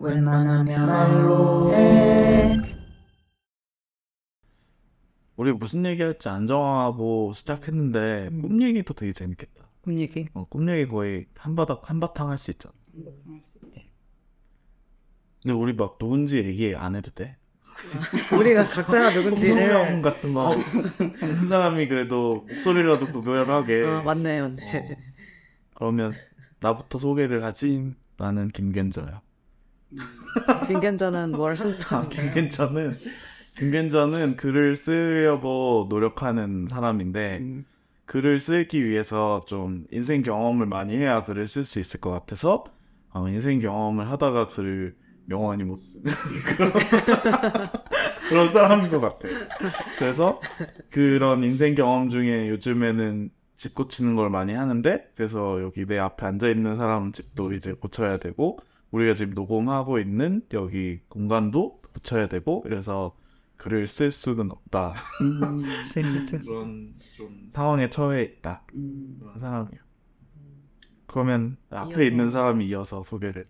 웬만하면 말로 해. 우리 무슨 얘기할지 안 정하고 시작했는데 음. 꿈 얘기도 되게 재밌겠다. 꿈 얘기. 어, 꿈 얘기 거의 한바닥 한바탕 할 수 있잖아. 근데 우리 막 누군지 얘기 안 해도 돼. 우리가 각자가 소명 누군지를 같은 거한 사람이 그래도 목소리라도 구별하게 어, 맞네 맞네. 그러면 나부터 소개를 하지. 나는 김겐저야. 빈견자는 뭘 항상 김겐저는 김겐저는 글을 쓰려고 노력하는 사람인데 음. 글을 쓰기 위해서 좀 인생 경험을 많이 해야 글을 쓸 수 있을 것 같아서 어, 인생 경험을 하다가 글을 영원히 못 쓰는 그런, 그런 사람인 것 같아. 그래서 그런 인생 경험 중에 요즘에는 집 고치는 걸 많이 하는데 그래서 여기 내 앞에 앉아 있는 사람 집도 이제 고쳐야 되고 우리가 지금 녹음하고 있는 여기 공간도 고쳐야 되고 그래서 글을 쓸 수는 없다. 음. 그런 좀 상황에 처해 있다. 음. 그런 사람이에요. 그러면 앞에 이어서. 있는 사람이 이어서 소개를.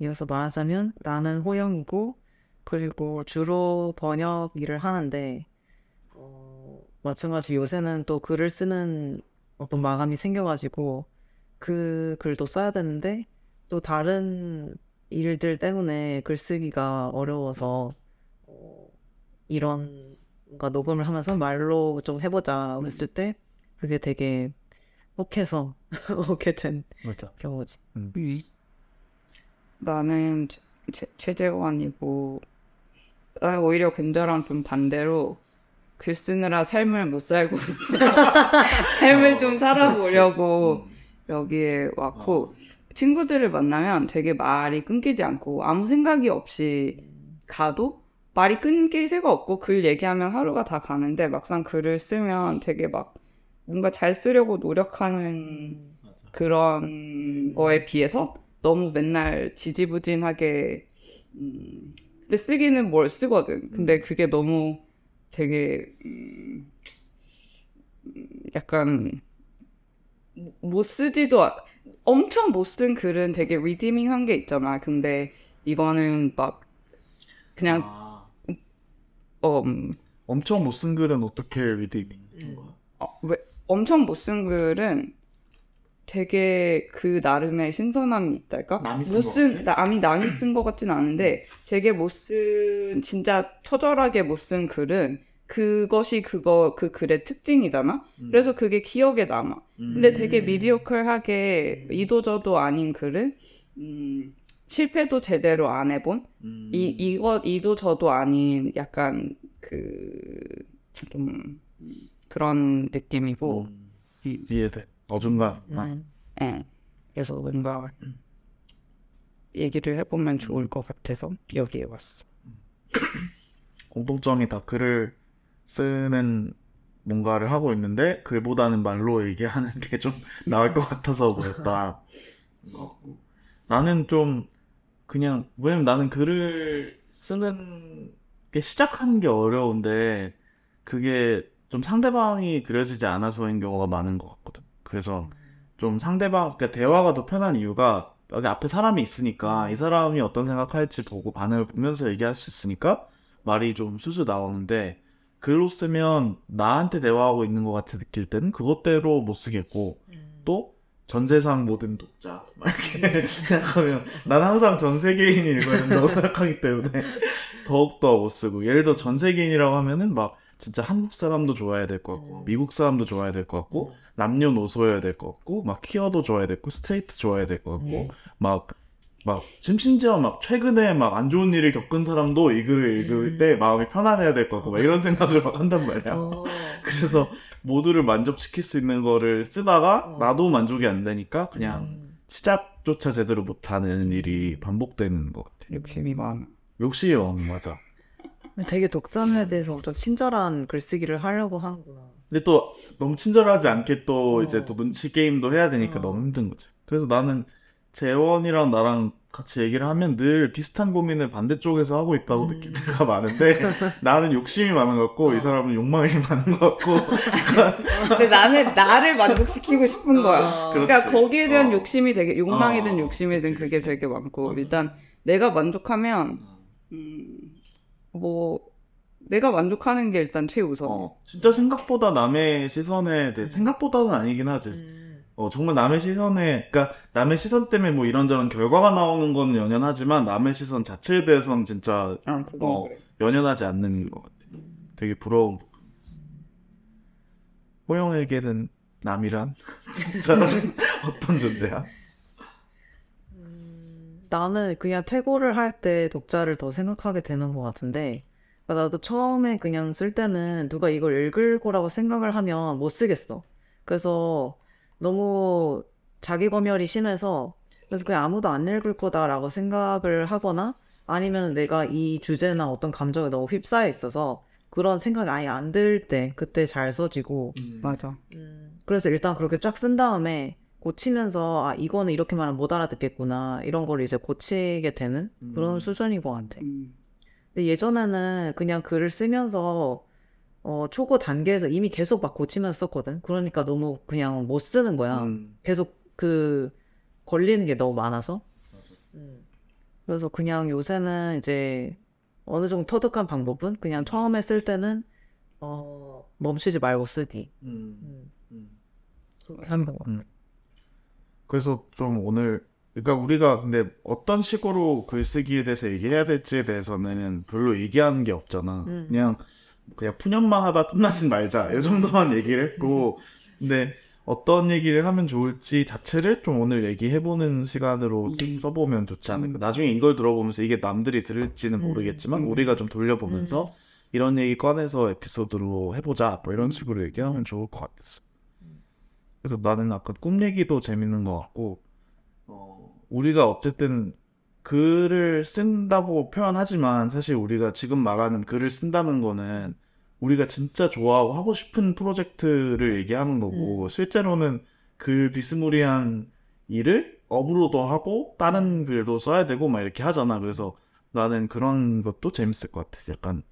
이어서 말하자면 나는 호영이고 그리고 주로 번역 일을 하는데 어, 마찬가지 요새는 또 글을 쓰는 어떤 마감이 생겨가지고 그 글도 써야 되는데 또 다른 일들 때문에 글쓰기가 어려워서 어, 이런 뭔가 녹음을 하면서 말로 좀 해보자 했을 때 그게 되게 혹해서 오게 된 맞아. 경우지. 나는 최- 최- 최재원이고 나 오히려 근자랑 좀 반대로 글 쓰느라 삶을 못 살고 있어. 삶을 좀 살아보려고 여기에 왔고 친구들을 만나면 되게 말이 끊기지 않고 아무 생각이 없이 가도 말이 끊길 새가 없고 글 얘기하면 하루가 다 가는데 막상 글을 쓰면 되게 막 뭔가 잘 쓰려고 노력하는 그런 거에 비해서 너무 맨날 지지부진하게 음, 근데 쓰기는 뭘 쓰거든. 근데 그게 너무 되게 음, 음, 약간 못 쓰지도 않- 엄청 못 쓴 글은 되게 redeeming한 게 있잖아. 근데 이거는 막 그냥 아, 어, 음, 엄청 못 쓴 글은 어떻게 redeeming인 거야? 어, 왜, 엄청 못 쓴 글은 되게 그 나름의 신선함이 있달까? 남이 쓴못거 쓴, 남이 남이 쓴 것 같진 않은데 되게 못 쓴, 진짜 처절하게 못 쓴 글은 그것이 그거, 그 글의 특징이잖아? 음. 그래서 그게 기억에 남아. 근데 되게 미디어컬하게 이도저도 아닌 글은, 음, 실패도 제대로 안 해본? 음. 이, 이것, 이도 저도 아닌 약간 그, 좀, 그런 느낌이고, 음. 이해돼. 어중간. 아, 음. 예. 그래서 뭔가 얘기를 해보면 좋을 것 같아서 여기에 왔어. 공통점이 다 글을 쓰는 뭔가를 하고 있는데 글보다는 말로 얘기하는 게 좀 나을 것 같아서 그랬다. 나는 좀 그냥 왜냐면 나는 글을 쓰는 게 시작하는 게 어려운데 그게 좀 상대방이 그려지지 않아서인 경우가 많은 것 같거든. 그래서 좀 상대방 그러니까 대화가 더 편한 이유가 여기 앞에 사람이 있으니까 이 사람이 어떤 생각할지 보고 반응을 보면서 얘기할 수 있으니까 말이 좀 술술 나오는데 글로 쓰면 나한테 대화하고 있는 것 같이 느낄 때는 그것대로 못 쓰겠고 또 전 세상 모든 독자 막 이렇게 생각하면 난 항상 전 세계인이 읽어야 된다고 생각하기 때문에 더욱더 못 쓰고 예를 들어 전 세계인이라고 하면은 막 진짜 한국 사람도 좋아해야 될 것 같고 미국 사람도 좋아해야 될 것 같고 남녀노소여야 될 것 같고 막 퀴어도 좋아해야 되고 스트레이트 좋아해야 될 것 같고 막 막 지금 심지어 막 최근에 막 안 좋은 일을 겪은 사람도 이 글을 읽을 때 마음이 편안해야 될것 같고 막 이런 생각을 막 한단 말이야. 어. 그래서 모두를 만족시킬 수 있는 거를 쓰다가 어. 나도 만족이 안 되니까 그냥 음. 시작조차 제대로 못하는 일이 반복되는 것 같아. 욕심이 많아. 욕심이 많은 맞아. 되게 독자에 대해서 엄청 친절한 글쓰기를 하려고 하는구나. 근데 또 너무 친절하지 않게 또 어. 이제 또 눈치 게임도 해야 되니까 어. 너무 힘든 거지. 그래서 나는 재원이랑 나랑 같이 얘기를 하면 늘 비슷한 고민을 반대쪽에서 하고 있다고 음. 느낄 때가 많은데 나는 욕심이 많은 것 같고 이 어. 사람은 욕망이 많은 것 같고 근데 나는 나를 만족시키고 싶은 거야. 어. 그러니까 그렇지. 거기에 대한 어. 욕심이 되게 욕망이든 어. 욕심이든 그치, 그게 그치. 되게 많고 맞아. 일단 내가 만족하면 음, 뭐 내가 만족하는 게 일단 최우선. 어, 진짜 생각보다 남의 시선에 대해 생각보다는 아니긴 하지. 음. 어, 정말 남의 시선에, 그러니까 남의 시선 때문에 뭐 이런저런 결과가 나오는 건 연연하지만 남의 시선 자체에 대해서는 진짜 아, 어. 그래. 연연하지 않는 것 같아. 되게 부러운. 호영에게는 남이란 진짜 어떤 존재야? 나는 그냥 퇴고를 할 때 독자를 더 생각하게 되는 것 같은데, 그러니까 나도 처음에 그냥 쓸 때는 누가 이걸 읽을 거라고 생각을 하면 못 쓰겠어. 그래서 너무 자기 검열이 심해서, 그래서 그냥 아무도 안 읽을 거다라고 생각을 하거나, 아니면 내가 이 주제나 어떤 감정에 너무 휩싸여 있어서, 그런 생각이 아예 안 들 때, 그때 잘 써지고, 맞아. 그래서 일단 그렇게 쫙 쓴 다음에 고치면서 아 이거는 이렇게 말하면 못 알아듣겠구나 이런 걸 이제 고치게 되는 그런 음. 수준인 것 같아. 음. 근데 예전에는 그냥 글을 쓰면서 어 초고 단계에서 이미 계속 막 고치면서 썼거든. 그러니까 너무 그냥 못 쓰는 거야. 음. 계속 그 걸리는 게 너무 많아서. 음. 그래서 그냥 요새는 이제 어느 정도 터득한 방법은 그냥 처음에 쓸 때는 어 멈추지 말고 쓰기. 음. 음. 음. 하는 것 같아. 음. 그래서 좀 오늘 그러니까 우리가 근데 어떤 식으로 글쓰기에 대해서 얘기해야 될지에 대해서는 별로 얘기하는 게 없잖아. 음. 그냥 그냥 푸념만 하다 끝나진 말자. 이 정도만 얘기를 했고 근데 어떤 얘기를 하면 좋을지 자체를 좀 오늘 얘기해보는 시간으로 쓰- 써보면 좋지 않을까. 나중에 이걸 들어보면서 이게 남들이 들을지는 음. 모르겠지만 음. 우리가 좀 돌려보면서 이런 얘기 꺼내서 에피소드로 해보자. 뭐 이런 식으로 얘기하면 좋을 것 같았어. 그래서 나는 아까 꿈 얘기도 재밌는 것 같고, 어, 우리가 어쨌든 글을 쓴다고 표현하지만 사실 우리가 지금 말하는 글을 쓴다는 거는 우리가 진짜 좋아하고 하고 싶은 프로젝트를 얘기하는 거고, 실제로는 글 비스무리한 일을 업으로도 하고, 다른 글도 써야 되고, 막 이렇게 하잖아. 그래서 나는 그런 것도 재밌을 것 같아. 약간,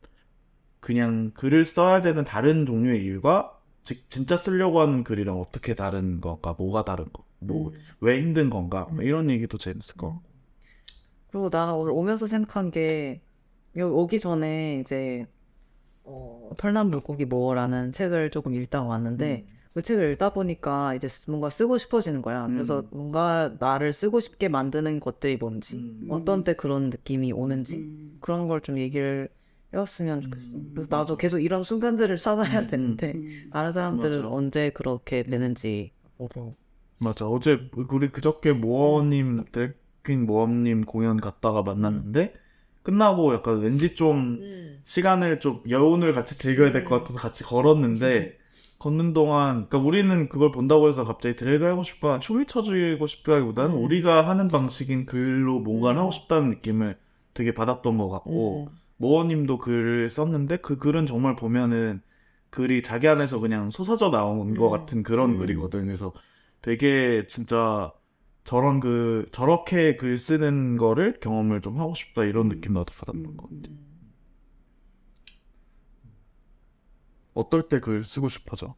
그냥 글을 써야 되는 다른 종류의 일과 즉 진짜 쓰려고 하는 글이랑 어떻게 다른 건가, 뭐가 다른 거, 뭐왜 힘든 건가, 뭐 이런 얘기도 재밌을 것 같고. 그리고 나는 오늘 오면서 생각한 게 여기 오기 전에 이제 어, 털난 물고기 뭐라는 책을 조금 읽다가 왔는데 그 책을 읽다 보니까 이제 뭔가 쓰고 싶어지는 거야. 그래서 음. 뭔가 나를 쓰고 싶게 만드는 것들이 뭔지 음. 어떤 때 그런 느낌이 오는지 음. 그런 걸 좀 얘기를 해왔으면 좋겠어. 음. 그래서 나도 계속 이런 순간들을 찾아야 되는데 음. 다른 사람들은 맞아. 언제 그렇게 되는지 보고 맞아. 어제 우리 그저께 모어님, 드래 퀸 모어님 공연 갔다가 만났는데 끝나고 약간 왠지 좀 시간을 좀 여운을 같이 즐겨야 될 것 같아서 같이 걸었는데 걷는 동안 그러니까 우리는 그걸 본다고 해서 갑자기 드래그 하고 싶거나 춤을 춰주고 싶다기보다는 음. 우리가 하는 방식인 글로 뭔가를 하고 싶다는 느낌을 되게 받았던 것 같고 음. 모어님도 글을 썼는데 그 글은 정말 보면은 글이 자기 안에서 그냥 솟아져 나온 것 음. 같은 그런 음. 글이거든. 그래서 되게 진짜 저런 그 저렇게 글 쓰는 거를 경험을 좀 하고 싶다 이런 느낌 나도 받았던 것 같아. 어떨 때 글 쓰고 싶어져?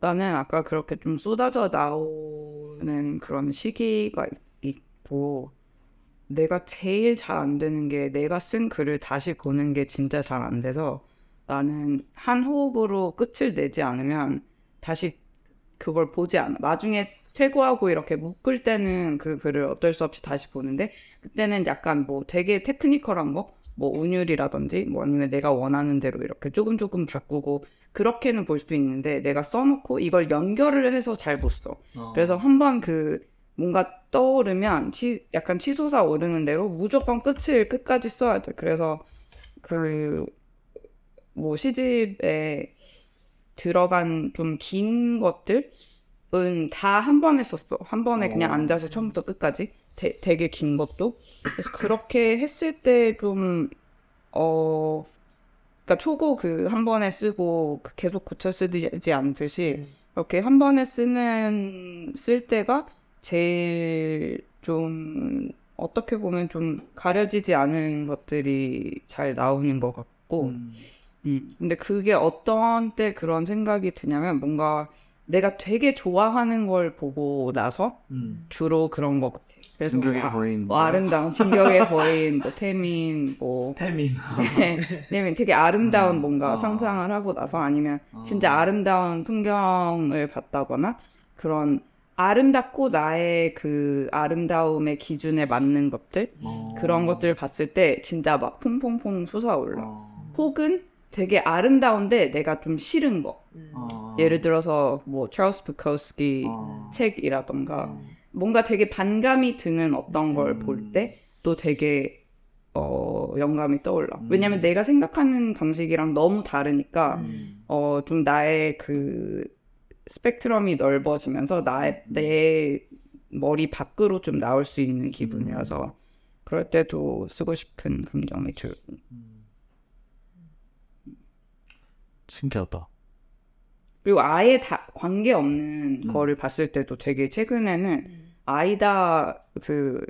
나는 아까 그렇게 좀 쏟아져 나오는 그런 시기가 있고, 내가 제일 잘 안 되는 게 내가 쓴 글을 다시 보는 게 진짜 잘 안 돼서 나는 한 호흡으로 끝을 내지 않으면 다시 그걸 보지 않아. 나중에 퇴고하고 이렇게 묶을 때는 그 글을 어쩔 수 없이 다시 보는데 그때는 약간 뭐 되게 테크니컬한 거, 뭐 운율이라든지 뭐 아니면 내가 원하는 대로 이렇게 조금 조금 바꾸고 그렇게는 볼 수 있는데 내가 써놓고 이걸 연결을 해서 잘 못 써. 그래서 한번 그 뭔가 떠오르면 치, 약간 치솟아 오르는 대로 무조건 끝을 끝까지 써야 돼. 그래서 그 뭐 시집에 들어간 좀 긴 것들은 다 한 번에 썼어. 한 번에 그냥 어. 앉아서 처음부터 끝까지 되, 되게 긴 것도. 그래서 그렇게 했을 때 좀 어. 그러니까 초고 그 한 번에 쓰고 그 계속 고쳐 쓰지 않듯이 이렇게 한 번에 쓰는 쓸 때가 제일 좀 어떻게 보면 좀 가려지지 않은 것들이 잘 나오는 것 같고 음. 근데 그게 어떤 때 그런 생각이 드냐면 뭔가 내가 되게 좋아하는 걸 보고 나서 음. 주로 그런 것 같아. 그래서 진격의 아- 거인. 뭐 아름다운 진격의 거인, 뭐 태민, 뭐 태민. 네, 왜냐면 되게 아름다운 음. 뭔가 어. 상상을 하고 나서 아니면 진짜 아름다운 풍경을 봤다거나 그런 아름답고 나의 그 아름다움의 기준에 맞는 것들 어. 그런 것들을 봤을 때 진짜 막 퐁퐁퐁 솟아올라. 어. 혹은 되게 아름다운데 내가 좀 싫은 거. 어. 예를 들어서 뭐 찰스 부코스키 어. 책이라던가 뭔가 되게 반감이 드는 어떤 걸 음. 볼때 또 되게 어 영감이 떠올라. 음. 왜냐면 내가 생각하는 방식이랑 너무 다르니까 음. 어좀 나의 그 스펙트럼이 넓어지면서 나의 내 머리 밖으로 좀 나올 수 있는 기분이어서 그럴 때도 쓰고 싶은 감정이 들. 신기하다. 그리고 아예 다 관계 없는 음. 거를 봤을 때도 되게 최근에는 아이다 그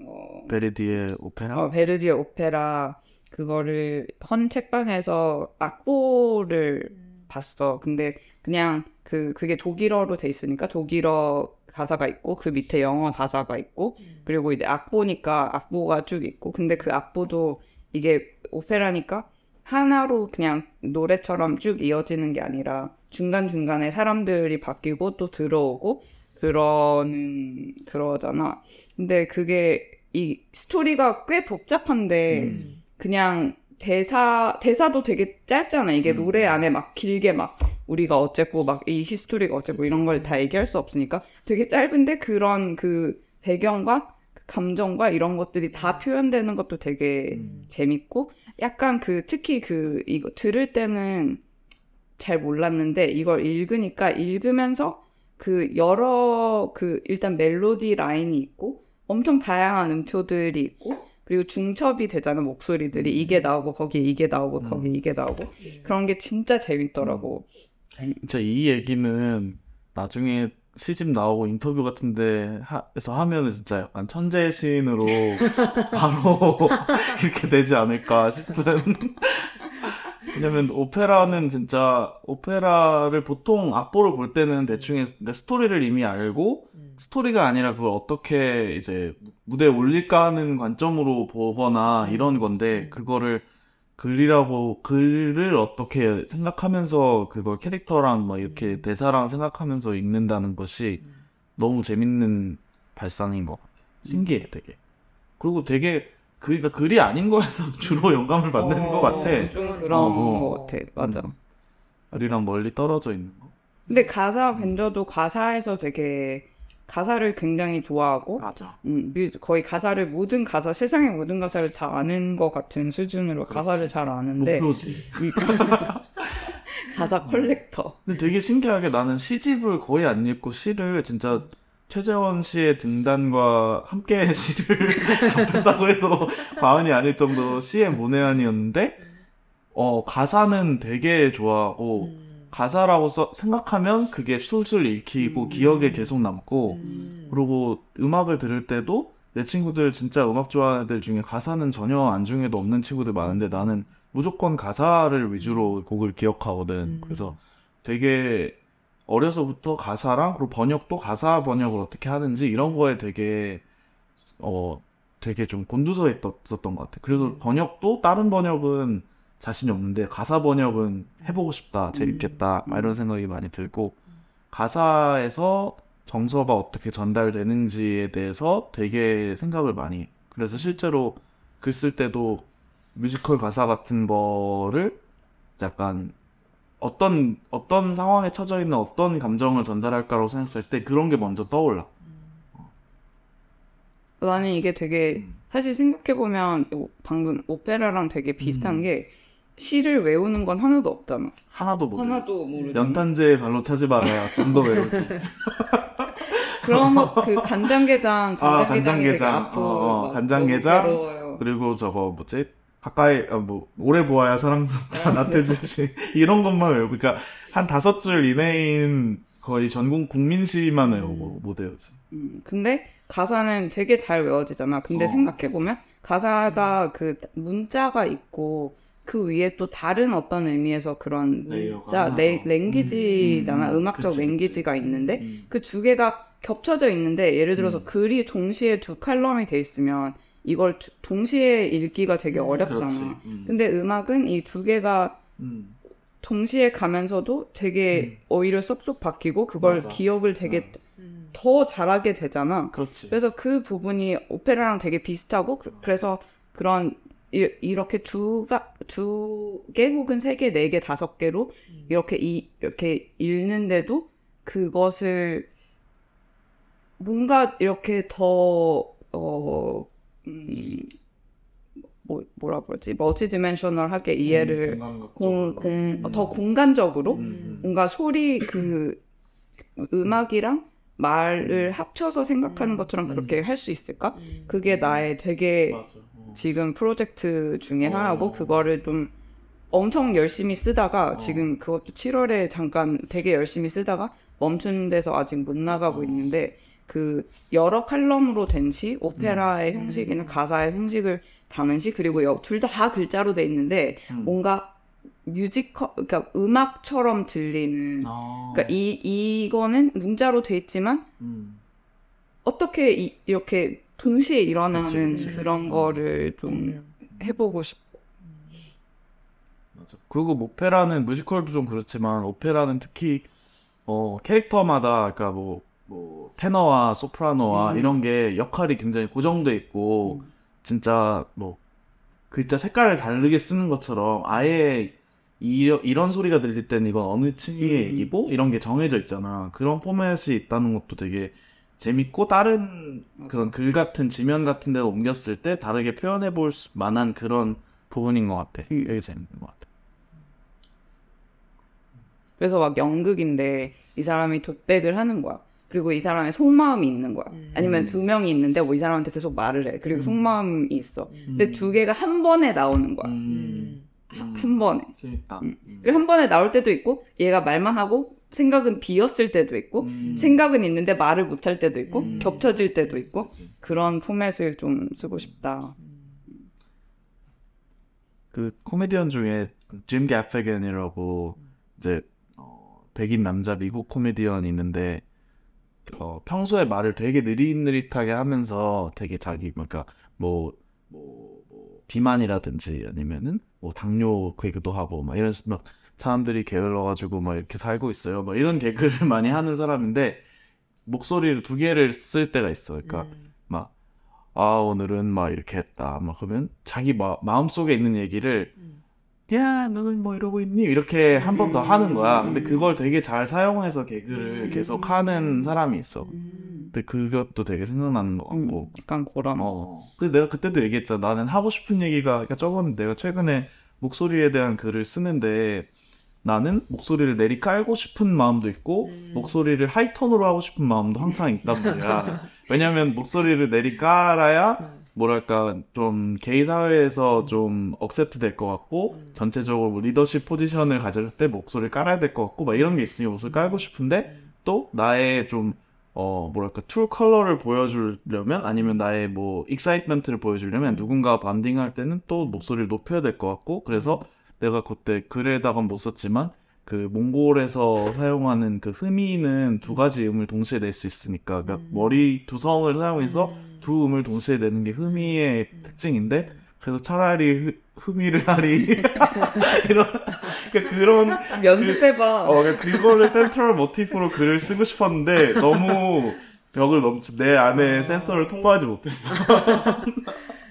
어, 베르디의 오페라. 어, 베르디의 오페라 그거를 헌 책방에서 악보를 봤어. 근데 그냥 그 그게 독일어로 돼 있으니까 독일어 가사가 있고 그 밑에 영어 가사가 있고 그리고 이제 악보니까 악보가 쭉 있고 근데 그 악보도 이게 오페라니까 하나로 그냥 노래처럼 쭉 이어지는 게 아니라 중간중간에 사람들이 바뀌고 또 들어오고 그러는 그러잖아. 근데 그게 이 스토리가 꽤 복잡한데 음. 그냥 대사 대사도 되게 짧잖아. 이게 음. 노래 안에 막 길게 막 우리가 어쨌고 막 이 히스토리가 어쨌고 이런 걸 다 얘기할 수 없으니까 되게 짧은데 그런 그 배경과 그 감정과 이런 것들이 다 표현되는 것도 되게 음. 재밌고 약간 그 특히 그 이거 들을 때는 잘 몰랐는데 이걸 읽으니까 읽으면서 그 여러 그 일단 멜로디 라인이 있고 엄청 다양한 음표들이 있고 그리고 중첩이 되잖아 목소리들이. 이게 나오고 거기에 이게 나오고 거기 에 이게 나오고. 그런 게 진짜 재밌더라고. 진짜 이 얘기는 나중에 시집 나오고 인터뷰 같은데 하에서 하면은 진짜 약간 천재 시인으로 바로 이렇게 되지 않을까 싶은. 왜냐면 오페라는 진짜 오페라를 보통 악보를 볼 때는 대충 그러니까 스토리를 이미 알고 스토리가 아니라 그걸 어떻게 이제 무대에 올릴까 하는 관점으로 보거나 이런 건데 그거를 글이라고 글을 어떻게 생각하면서 그걸 캐릭터랑 뭐 이렇게 대사랑 생각하면서 읽는다는 것이 너무 재밌는 발상인 것 같아. 신기해 되게. 그리고 되게 그러니까 글이 아닌 거에서 주로 영감을 받는 것 같아. 좀 그런 어, 것 같아. 맞아. 음. 글이랑 멀리 떨어져 있는 거. 근데 가사 밴저도 가사에서 되게 가사를 굉장히 좋아하고 맞아. 음, 뮤- 거의 가사를 모든 가사 세상의 모든 가사를 다 아는 것 같은 수준으로 가사를 잘 아는데 목표지. 가사 컬렉터. 근데 되게 신기하게 나는 시집을 거의 안 읽고 시를 진짜 최재원 씨의 등단과 함께 시를 접했다고 해도 과언이 아닐 정도로 시의 문외한이었는데 어 가사는 되게 좋아하고 가사라고 써, 생각하면 그게 술술 읽히고 기억에 계속 남고 그리고 음악을 들을 때도 내 친구들 진짜 음악 좋아하는 애들 중에 가사는 전혀 안중에도 없는 친구들 많은데 나는 무조건 가사를 위주로 곡을 기억하거든. 그래서 되게 어려서부터 가사랑 그리고 번역도 가사 번역을 어떻게 하는지 이런 거에 되게 어 되게 좀 곤두서 있었던 것 같아. 그래서 번역도 다른 번역은 자신이 없는데 가사 번역은 해보고 싶다, 재밌겠다 막 이런 생각이 많이 들고 가사에서 정서가 어떻게 전달되는지에 대해서 되게 생각을 많이. 해. 그래서 실제로 글 쓸 때도 뮤지컬 가사 같은 거를 약간 어떤 어떤 상황에 처져 있는 어떤 감정을 전달할까라고 생각할 때 그런 게 먼저 떠올라. 나는 이게 되게 음. 사실 생각해 보면 방금 오페라랑 되게 비슷한 음. 게 시를 외우는 건 하나도 없잖아. 하나도 모르. 하나도 모르잖아. 연탄재 발로 차지 말아야 좀 더 외우지. 그런 거그 간장게장 아, 간장게장. 아프고 어, 어, 막 간장게장. 그리고 저거 뭐지? 가까이 어, 뭐 오래 보아야 사랑스럽다 나태주시 이런 것만 외우고 그러니까 한 다섯 줄 이내인 거의 전국 국민시만 외우고 못 외우지. 음, 근데 가사는 되게 잘 외워지잖아. 근데 어. 생각해 보면 가사가 그 문자가 있고 그 위에 또 다른 어떤 의미에서 그런 레, 더. 랭귀지잖아. 음, 음, 음악적 그치. 랭귀지가 있는데 음. 그두 개가 겹쳐져 있는데 예를 들어서 음. 글이 동시에 두 칼럼이 돼 있으면 이걸 두- 동시에 읽기가 되게 어렵잖아. 그렇지. 음. 근데 음악은 이 두 개가 음. 동시에 가면서도 되게 오히려 쏙쏙 바뀌고 그걸 맞아. 기억을 되게 음. 더 잘하게 되잖아. 그렇지. 그래서 그 부분이 오페라랑 되게 비슷하고 그- 그래서 그런 이, 이렇게 두가 두 개 혹은 세 개, 네 개, 다섯 개로 이렇게 이 이렇게 읽는데도 그것을 뭔가 이렇게 더 어 음, 뭐 뭐라 그러지? 멀티 디멘셔널하게 이해를 공, 공, 더 공간적으로 음. 뭔가 소리 그 음악이랑 말을 합쳐서 생각하는 것처럼 그렇게 할 수 있을까? 그게 나의 되게 맞아. 어. 지금 프로젝트 중에 어. 하나고 그거를 좀 엄청 열심히 쓰다가 지금 그것도 7월에 잠깐 되게 열심히 쓰다가 멈춘 데서 아직 못 나가고 어. 있는데 그 여러 칼럼으로 된 시, 오페라의 음. 형식이나 가사의 형식을 담은 시 그리고 둘 다 글자로 돼 있는데 음. 뭔가 뮤지컬 그러니까 음악처럼 들리는 아. 그러니까 이 이거는 문자로 돼 있지만 음. 어떻게 이, 이렇게 동시에 일어나는 그치, 그치. 그런 거를 좀 음. 해보고 싶어. 맞아. 그리고 뭐 오페라는 뮤지컬도 좀 그렇지만 오페라는 특히 어 캐릭터마다 그러니까 뭐, 뭐 테너와 소프라노와 음. 이런 게 역할이 굉장히 고정돼 있고 진짜 뭐 글자 색깔을 다르게 쓰는 것처럼 아예 이, 이런 소리가 들릴 때는 이건 어느 층의 음. 얘기고 이런 게 정해져 있잖아. 그런 포맷이 있다는 것도 되게 재밌고 다른 그런 글 같은 지면 같은 데로 옮겼을 때 다르게 표현해 볼 수- 만한 그런 부분인 것 같아. 음. 되게 재밌는 것 같아. 그래서 막 연극인데 이 사람이 돛백을 하는 거야. 그리고 이 사람의 속마음이 있는 거야. 아니면 두 명이 있는데 뭐 이 사람한테 계속 말을 해. 그리고 속마음이 있어. 근데 두 개가 한 번에 나오는 거야. 음. 음. 한 번에. 재밌다. 음. 그리고 한 번에 나올 때도 있고 얘가 말만 하고 생각은 비었을 때도 있고 음. 생각은 있는데 말을 못 할 때도 있고 음. 겹쳐질 때도 있고. 그런 포맷을 좀 쓰고 싶다. 그 코미디언 중에 짐 가페겐이라고 이제 어, 백인 남자 미국 코미디언이 있는데 어, 평소에 말을 되게 느릿느릿하게 하면서 되게 자기 그러니까 뭐, 뭐, 뭐 비만이라든지 아니면은 뭐 당뇨 개그도 하고 막 이런 막 사람들이 게을러가지고 막 이렇게 살고 있어요. 막 이런 개그를 많이 하는 사람인데 목소리를 두 개를 쓸 때가 있어. 그러니까 막, 아, 오늘은 막 이렇게 했다. 막 그러면 자기 마, 마음속에 있는 얘기를, 야, 너는 뭐 이러고 있니? 이렇게 한 번 더 하는 거야. 근데 그걸 되게 잘 사용해서 개그를 계속 하는 사람이 있어. 근데 그것도 되게 생각나는 것 음, 같고. 약간 그런. 어. 그래서 내가 그때도 얘기했잖아. 나는 하고 싶은 얘기가, 그러니까 저건 내가 최근에 목소리에 대한 글을 쓰는데, 나는 목소리를 내리 깔고 싶은 마음도 있고 목소리를 하이톤으로 하고 싶은 마음도 항상 있단 말이야. 왜냐면 목소리를 내리 깔아야 뭐랄까 좀 게이 사회에서 좀 accept 될 것 같고 전체적으로 뭐 리더십 포지션을 가질 때 목소리를 깔아야 될 것 같고 막 이런 게 있으니 목소리 깔고 싶은데 또 나의 좀 어, 뭐랄까, true color를 보여주려면, 아니면 나의 뭐, excitement를 보여주려면, 누군가 bonding할 때는 또 목소리를 높여야 될 것 같고, 그래서 내가 그때 글에다가 못 썼지만, 그 몽골에서 사용하는 그 흠이는 두 가지 음을 동시에 낼 수 있으니까, 그러니까 머리 두성을 사용해서 두 음을 동시에 내는 게 흠이의 특징인데, 그래서 차라리 흠- 흠이를 하리. 이런, 그러니까 그런 연습해봐. 어, 그러니까 그거를 센트럴 모티프로 글을 쓰고 싶었는데 너무 벽을 넘치 내 안에 센서를 통과하지 못했어.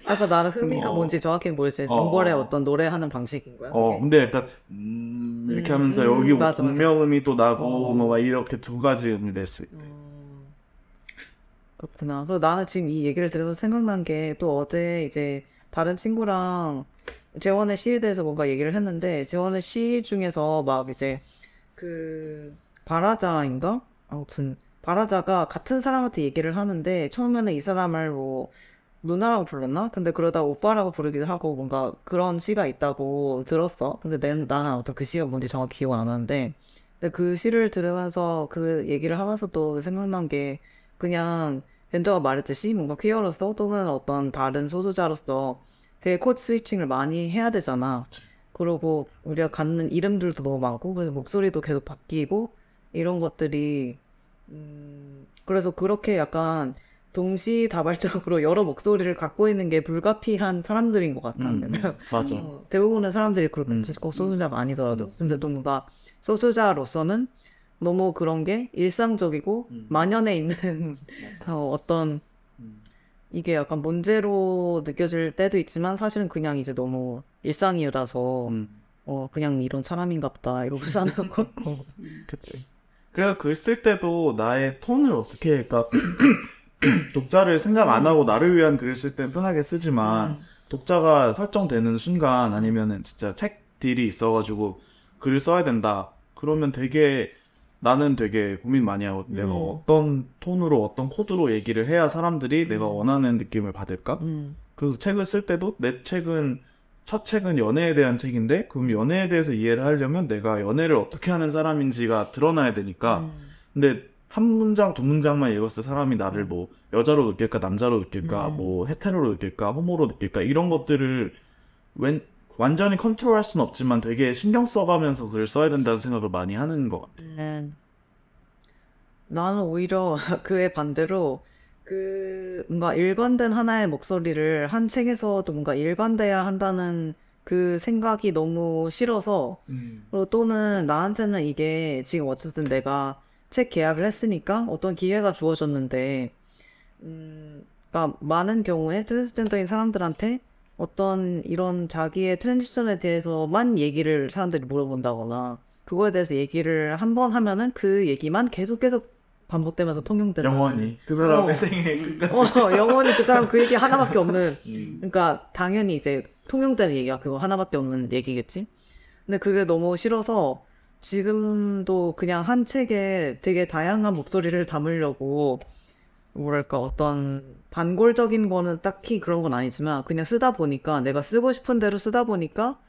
아까 나는 흠이가 어. 뭔지 정확히 모르지. 어, 몽골의 어. 어떤 노래하는 방식인 거야. 어, 그게? 근데 약간 음, 이렇게 하면서 음, 여기 뭐 맞아. 분명음이 또 나고 어. 뭐막 이렇게 두 가지 음을 낼수 있대. 그렇구나. 그리고 나는 지금 이 얘기를 들으면서 생각난 게 또 어제 이제 다른 친구랑 재원의 시에 대해서 뭔가 얘기를 했는데 재원의 시 중에서 막 이제 그 바라자인가? 아무튼 바라자가 같은 사람한테 얘기를 하는데 처음에는 이 사람을 뭐 누나라고 불렀나? 근데 그러다 오빠라고 부르기도 하고 뭔가 그런 시가 있다고 들었어. 근데 내, 나는 어떤 그 시가 뭔지 정확히 기억 안 나는데 근데 그 시를 들으면서 그 얘기를 하면서 또 생각난 게 그냥 벤저가 말했듯이 뭔가 퀴어로서 또는 어떤 다른 소수자로서 되게 code switching을 많이 해야 되잖아. 그리고 우리가 갖는 이름들도 너무 많고 그래서 목소리도 계속 바뀌고 이런 것들이 음, 그래서 그렇게 약간 동시다발적으로 여러 목소리를 갖고 있는 게 불가피한 사람들인 것 같다. 음, 맞아. 어, 대부분의 사람들이 그렇게 음. 꼭 소수자가 아니더라도 근데 또 뭔가 소수자로서는 너무 그런 게 일상적이고 음. 만연해 있는 어, 어떤 음. 이게 약간 문제로 느껴질 때도 있지만 사실은 그냥 이제 너무 일상이라서 음, 어 그냥 이런 사람인갑다 이러고 사는 것 같고 그치. 그래서 글 쓸 때도 나의 톤을 어떻게, 그러니까 독자를 생각 안 하고 나를 위한 글을 쓸 때는 편하게 쓰지만 음. 독자가 설정되는 순간 아니면은 진짜 책 딜이 있어가지고 글을 써야 된다. 그러면 되게 나는 되게 고민 많이 하고 내가 음. 어떤 톤으로 어떤 코드로 얘기를 해야 사람들이 내가 원하는 느낌을 받을까? 음. 그래서 책을 쓸 때도 내 책은 첫 책은 연애에 대한 책인데 그럼 연애에 대해서 이해를 하려면 내가 연애를 어떻게 하는 사람인지가 드러나야 되니까 음. 근데 한 문장 두 문장만 읽었을 때 사람이 나를 뭐 여자로 느낄까 남자로 느낄까 음. 뭐 헤테로로 느낄까 호모로 느낄까 이런 것들을 웬, 완전히 컨트롤할 수는 없지만 되게 신경 써가면서 글을 써야 된다는 생각을 많이 하는 것 같아. 음. 나는 오히려 그의 반대로 그 뭔가 일관된 하나의 목소리를 한 책에서도 뭔가 일관돼야 한다는 그 생각이 너무 싫어서 그리고 또는 나한테는 이게 지금 어쨌든 내가 책 계약을 했으니까 어떤 기회가 주어졌는데 음, 그러니까 많은 경우에 트랜스젠더인 사람들한테 어떤 이런 자기의 transition에 대해서만 얘기를 사람들이 물어본다거나 그거에 대해서 얘기를 한 번 하면은 그 얘기만 계속 계속 반복되면서 통용된다. 영원히 그 사람의 어. 생애 끝까지. 어, 영원히 그 사람 그 얘기 하나밖에 없는 음. 그러니까 당연히 이제 통용되는 얘기가 그거 하나밖에 없는 얘기겠지. 근데 그게 너무 싫어서 지금도 그냥 한 책에 되게 다양한 목소리를 담으려고 뭐랄까 어떤 반골적인 거는 딱히 그런 건 아니지만 그냥 쓰다 보니까 내가 쓰고 싶은 대로 쓰다 보니까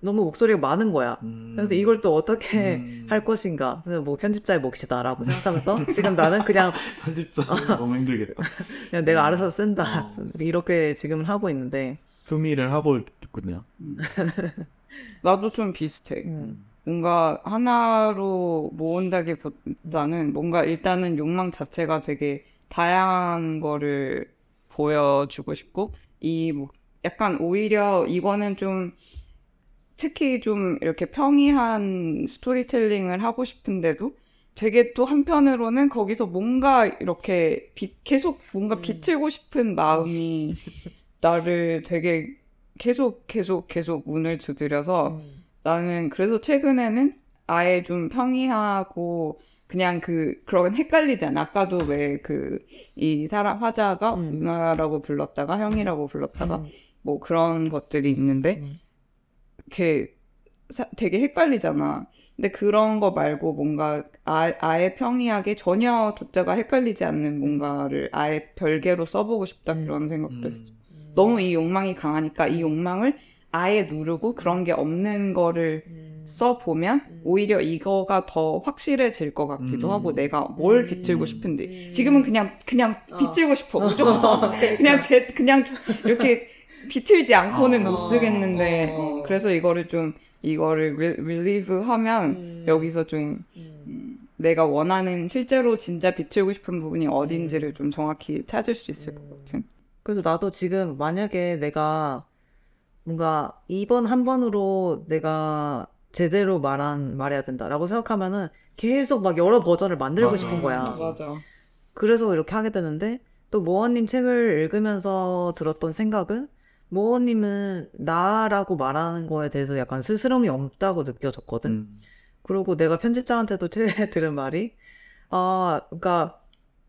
너무 목소리가 많은 거야. 음. 그래서 이걸 또 어떻게 음. 할 것인가. 그래서 뭐 편집자의 몫이다라고 생각하면서 지금 나는 그냥 편집자 너무 힘들겠다. 그냥 내가 알아서 쓴다. 어. 이렇게 지금 하고 있는데. 흠의를 하고 있군요. 나도 좀 비슷해. 음. 뭔가 하나로 모은다기보다는 뭔가 일단은 욕망 자체가 되게 다양한 거를 보여주고 싶고 이 뭐 약간 오히려 이거는 좀 특히 좀 이렇게 평이한 스토리텔링을 하고 싶은데도 되게 또 한편으로는 거기서 뭔가 이렇게 빛, 계속 뭔가 음. 비틀고 싶은 마음이 나를 되게 계속 계속 계속 문을 두드려서 나는 그래서 최근에는 아예 좀 평이하고 그냥 그 그런 헷갈리지 않아. 아까도 왜 그 이 사람 화자가 음. 누나라고 불렀다가 형이라고 불렀다가 음. 뭐 그런 것들이 있는데 음. 이렇게 사- 되게 헷갈리잖아. 근데 그런 거 말고 뭔가 아, 아예 평이하게 전혀 독자가 헷갈리지 않는 뭔가를 아예 별개로 써보고 싶다 음. 그런 생각도 했어. 너무 이 욕망이 강하니까 이 욕망을 아예 누르고 그런 게 없는 거를 음. 써보면 오히려 이거가 더 확실해질 것 같기도 음. 하고 내가 뭘 음. 비틀고 싶은데 지금은 그냥 그냥 어. 비틀고 싶어 무조건 그냥 제 그냥 이렇게 비틀지 않고는 어. 못 쓰겠는데 어. 어, 그래서 이거를 좀 이거를 릴리브 하면 음. 여기서 좀 음, 내가 원하는 실제로 진짜 비틀고 싶은 부분이 어딘지를 좀 정확히 찾을 수 있을 것 같은 그래서 나도 지금 만약에 내가 뭔가 이번 한 번으로 내가 제대로 말한 말해야 된다라고 생각하면은 계속 막 여러 버전을 만들고 맞아. 싶은 거야. 맞아 그래서 이렇게 하게 되는데 또 모어님 책을 읽으면서 들었던 생각은 모어님은 나라고 말하는 거에 대해서 약간 스스럼이 없다고 느껴졌거든. 음. 그리고 내가 편집자한테도 최근에 들은 말이, 아, 그러니까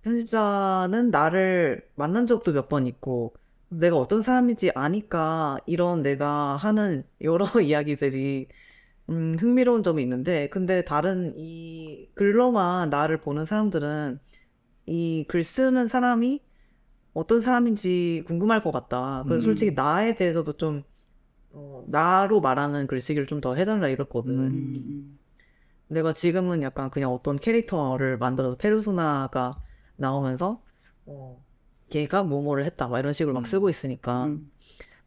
편집자는 나를 만난 적도 몇 번 있고, 내가 어떤 사람인지 아니까 이런 내가 하는 여러 이야기들이 음, 흥미로운 점이 있는데, 근데 다른 이 글로만 나를 보는 사람들은 이 글 쓰는 사람이 어떤 사람인지 궁금할 것 같다. 그래서 음. 솔직히 나에 대해서도 좀, 어, 나로 말하는 글쓰기를 좀 더 해달라 이랬거든. 음. 음, 내가 지금은 약간 그냥 어떤 캐릭터를 만들어서 페르소나가 나오면서 어, 걔가 뭐뭐를 했다 막 이런 식으로 막 음. 쓰고 있으니까 음.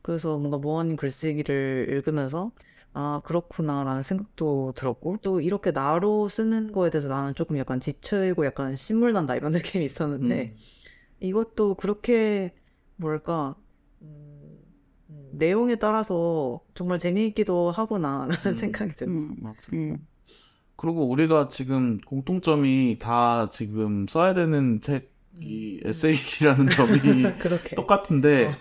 그래서 뭔가 모어님 글쓰기를 읽으면서 아, 그렇구나라는 생각도 들었고, 또 이렇게 나로 쓰는 거에 대해서 나는 조금 약간 지치고 약간 신물난다 이런 느낌이 있었는데, 음. 이것도 그렇게, 뭐랄까, 음, 음, 내용에 따라서 정말 재미있기도 하구나라는 음. 생각이 들었어. 음. 음, 그리고 우리가 지금 공통점이 다 지금 써야 되는 책 이 에세이라는 점이. 똑같은데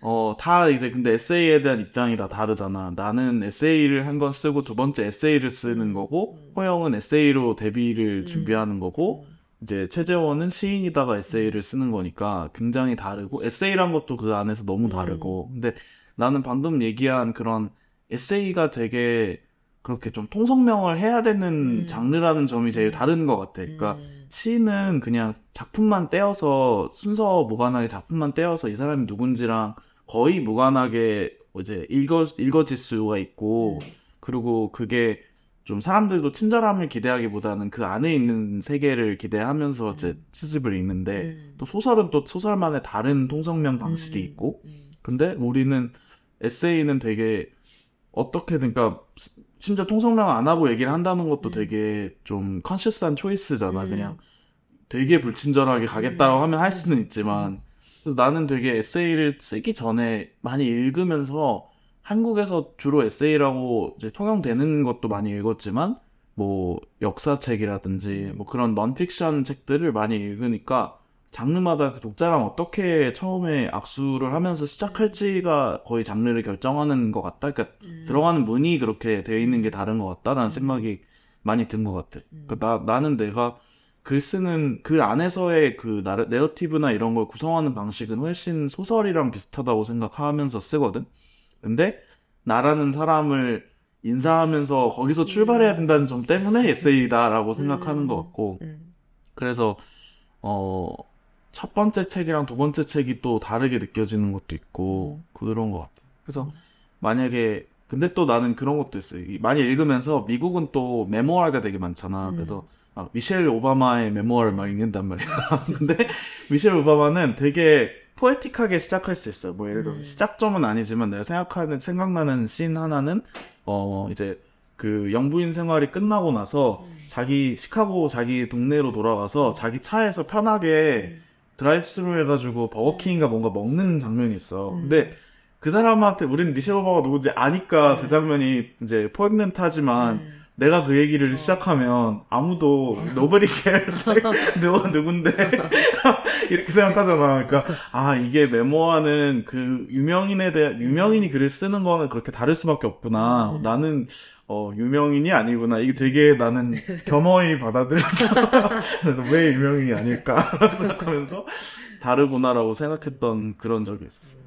어, 다 이제 근데 에세이에 대한 입장이 다 다르잖아. 나는 에세이를 한 권 쓰고 두 번째 에세이를 쓰는 거고 음. 호영은 에세이로 데뷔를 음. 준비하는 거고 이제 최재원은 시인이다가 에세이를 쓰는 거니까 굉장히 다르고 에세이란 것도 그 안에서 너무 다르고 근데 나는 방금 얘기한 그런 에세이가 되게 그렇게 좀 통성명을 해야 되는 음. 장르라는 점이 제일 다른 것 같아. 그러니까 음. 시는 그냥 작품만 떼어서 순서 무관하게 작품만 떼어서 이 사람이 누군지랑 거의 무관하게 이제 읽어 읽어질 수가 있고 음. 그리고 그게 좀 사람들도 친절함을 기대하기보다는 그 안에 있는 세계를 기대하면서 이제 음. 수집을 읽는데 음. 또 소설은 또 소설만의 다른 통성명 방식이 음. 있고 음. 근데 우리는 에세이는 되게 어떻게든 그러니까 심지어 통성명 안 하고 얘기를 한다는 것도 음. 되게 좀 컨시스한 초이스잖아 음. 그냥 되게 불친절하게 가겠다고 음. 하면 할 수는 있지만 그래서 나는 되게 에세이를 쓰기 전에 많이 읽으면서 한국에서 주로 에세이라고 통용되는 것도 많이 읽었지만 뭐 역사책이라든지 뭐 그런 넌픽션 책들을 많이 읽으니까 장르마다 그 독자랑 어떻게 처음에 악수를 하면서 시작할지가 거의 장르를 결정하는 것 같다. 그러니까 음. 들어가는 문이 그렇게 되어 있는 게 다른 것 같다라는 생각이 많이 든 것 같아. 그러니까 나, 나는 내가 글 쓰는 글 안에서의 그 나르, 내러티브나 이런 걸 구성하는 방식은 훨씬 소설이랑 비슷하다고 생각하면서 쓰거든. 근데 나라는 사람을 인사하면서 거기서 출발해야 된다는 점 때문에 에세이다라고 생각하는 것 같고 음. 그래서 어 첫 번째 책이랑 두 번째 책이 또 다르게 느껴지는 것도 있고 그런 것 같아. 그래서 만약에 근데 또 나는 그런 것도 있어요. 이- 많이 읽으면서 미국은 또 memoir가 되게 많잖아. 음. 그래서 막 미셸 오바마의 memoir를 막 읽는단 말이야. 근데 미셸 오바마는 되게 poetic하게 시작할 수 있어. 뭐 예를 들어서 음. 시작점은 아니지만 내가 생각하는 생각나는 씬 하나는 어 이제 그 영부인 생활이 끝나고 나서 음. 자기 시카고 자기 동네로 돌아가서 자기 차에서 편하게 드라이브스루 해가지고 버거킹인가 뭔가 먹는 장면이 있어. 음. 근데 그 사람한테 우리는 미셸 오바마가 누구지 아니까 그 장면이 이제 포획넨타지만 음. 내가 그 얘기를 어. 시작하면 아무도 nobody cares 누가 누군데 이렇게 생각하잖아. 그러니까 아 이게 메모하는 그 유명인에 대한 유명인이 글을 쓰는 거는 그렇게 다를 수밖에 없구나. 음. 나는 어 유명인이 아니구나. 이게 되게 나는 겸허히 받아들였다. 그래서 왜 유명인이 아닐까 생각하면서 다르구나라고 생각했던 그런 적이 있었어.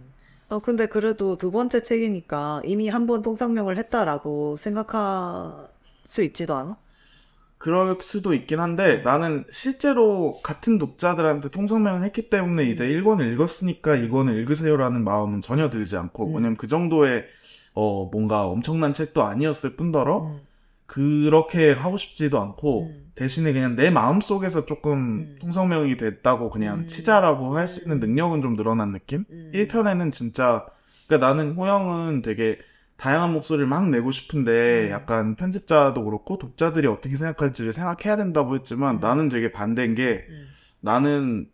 어, 근데 그래도 두 번째 책이니까 이미 한 번 통상명을 했다라고 생각할 수 있지도 않아? 그럴 수도 있긴 한데 나는 실제로 같은 독자들한테 통성명을 했기 때문에 이제 1권을 읽었으니까 2권을 읽으세요라는 마음은 전혀 들지 않고 음. 왜냐면 그 정도의 어 뭔가 엄청난 책도 아니었을 뿐더러 음. 그렇게 하고 싶지도 않고 음. 대신에 그냥 내 마음 속에서 조금 음. 통성명이 됐다고 그냥 음. 치자라고 할 수 있는 능력은 좀 늘어난 느낌? 음. 1편에는 진짜 그러니까 나는 호영은 되게 다양한 목소리를 막 내고 싶은데 음. 약간 편집자도 그렇고 독자들이 어떻게 생각할지를 생각해야 된다고 했지만 음. 나는 되게 반대인 게 음. 나는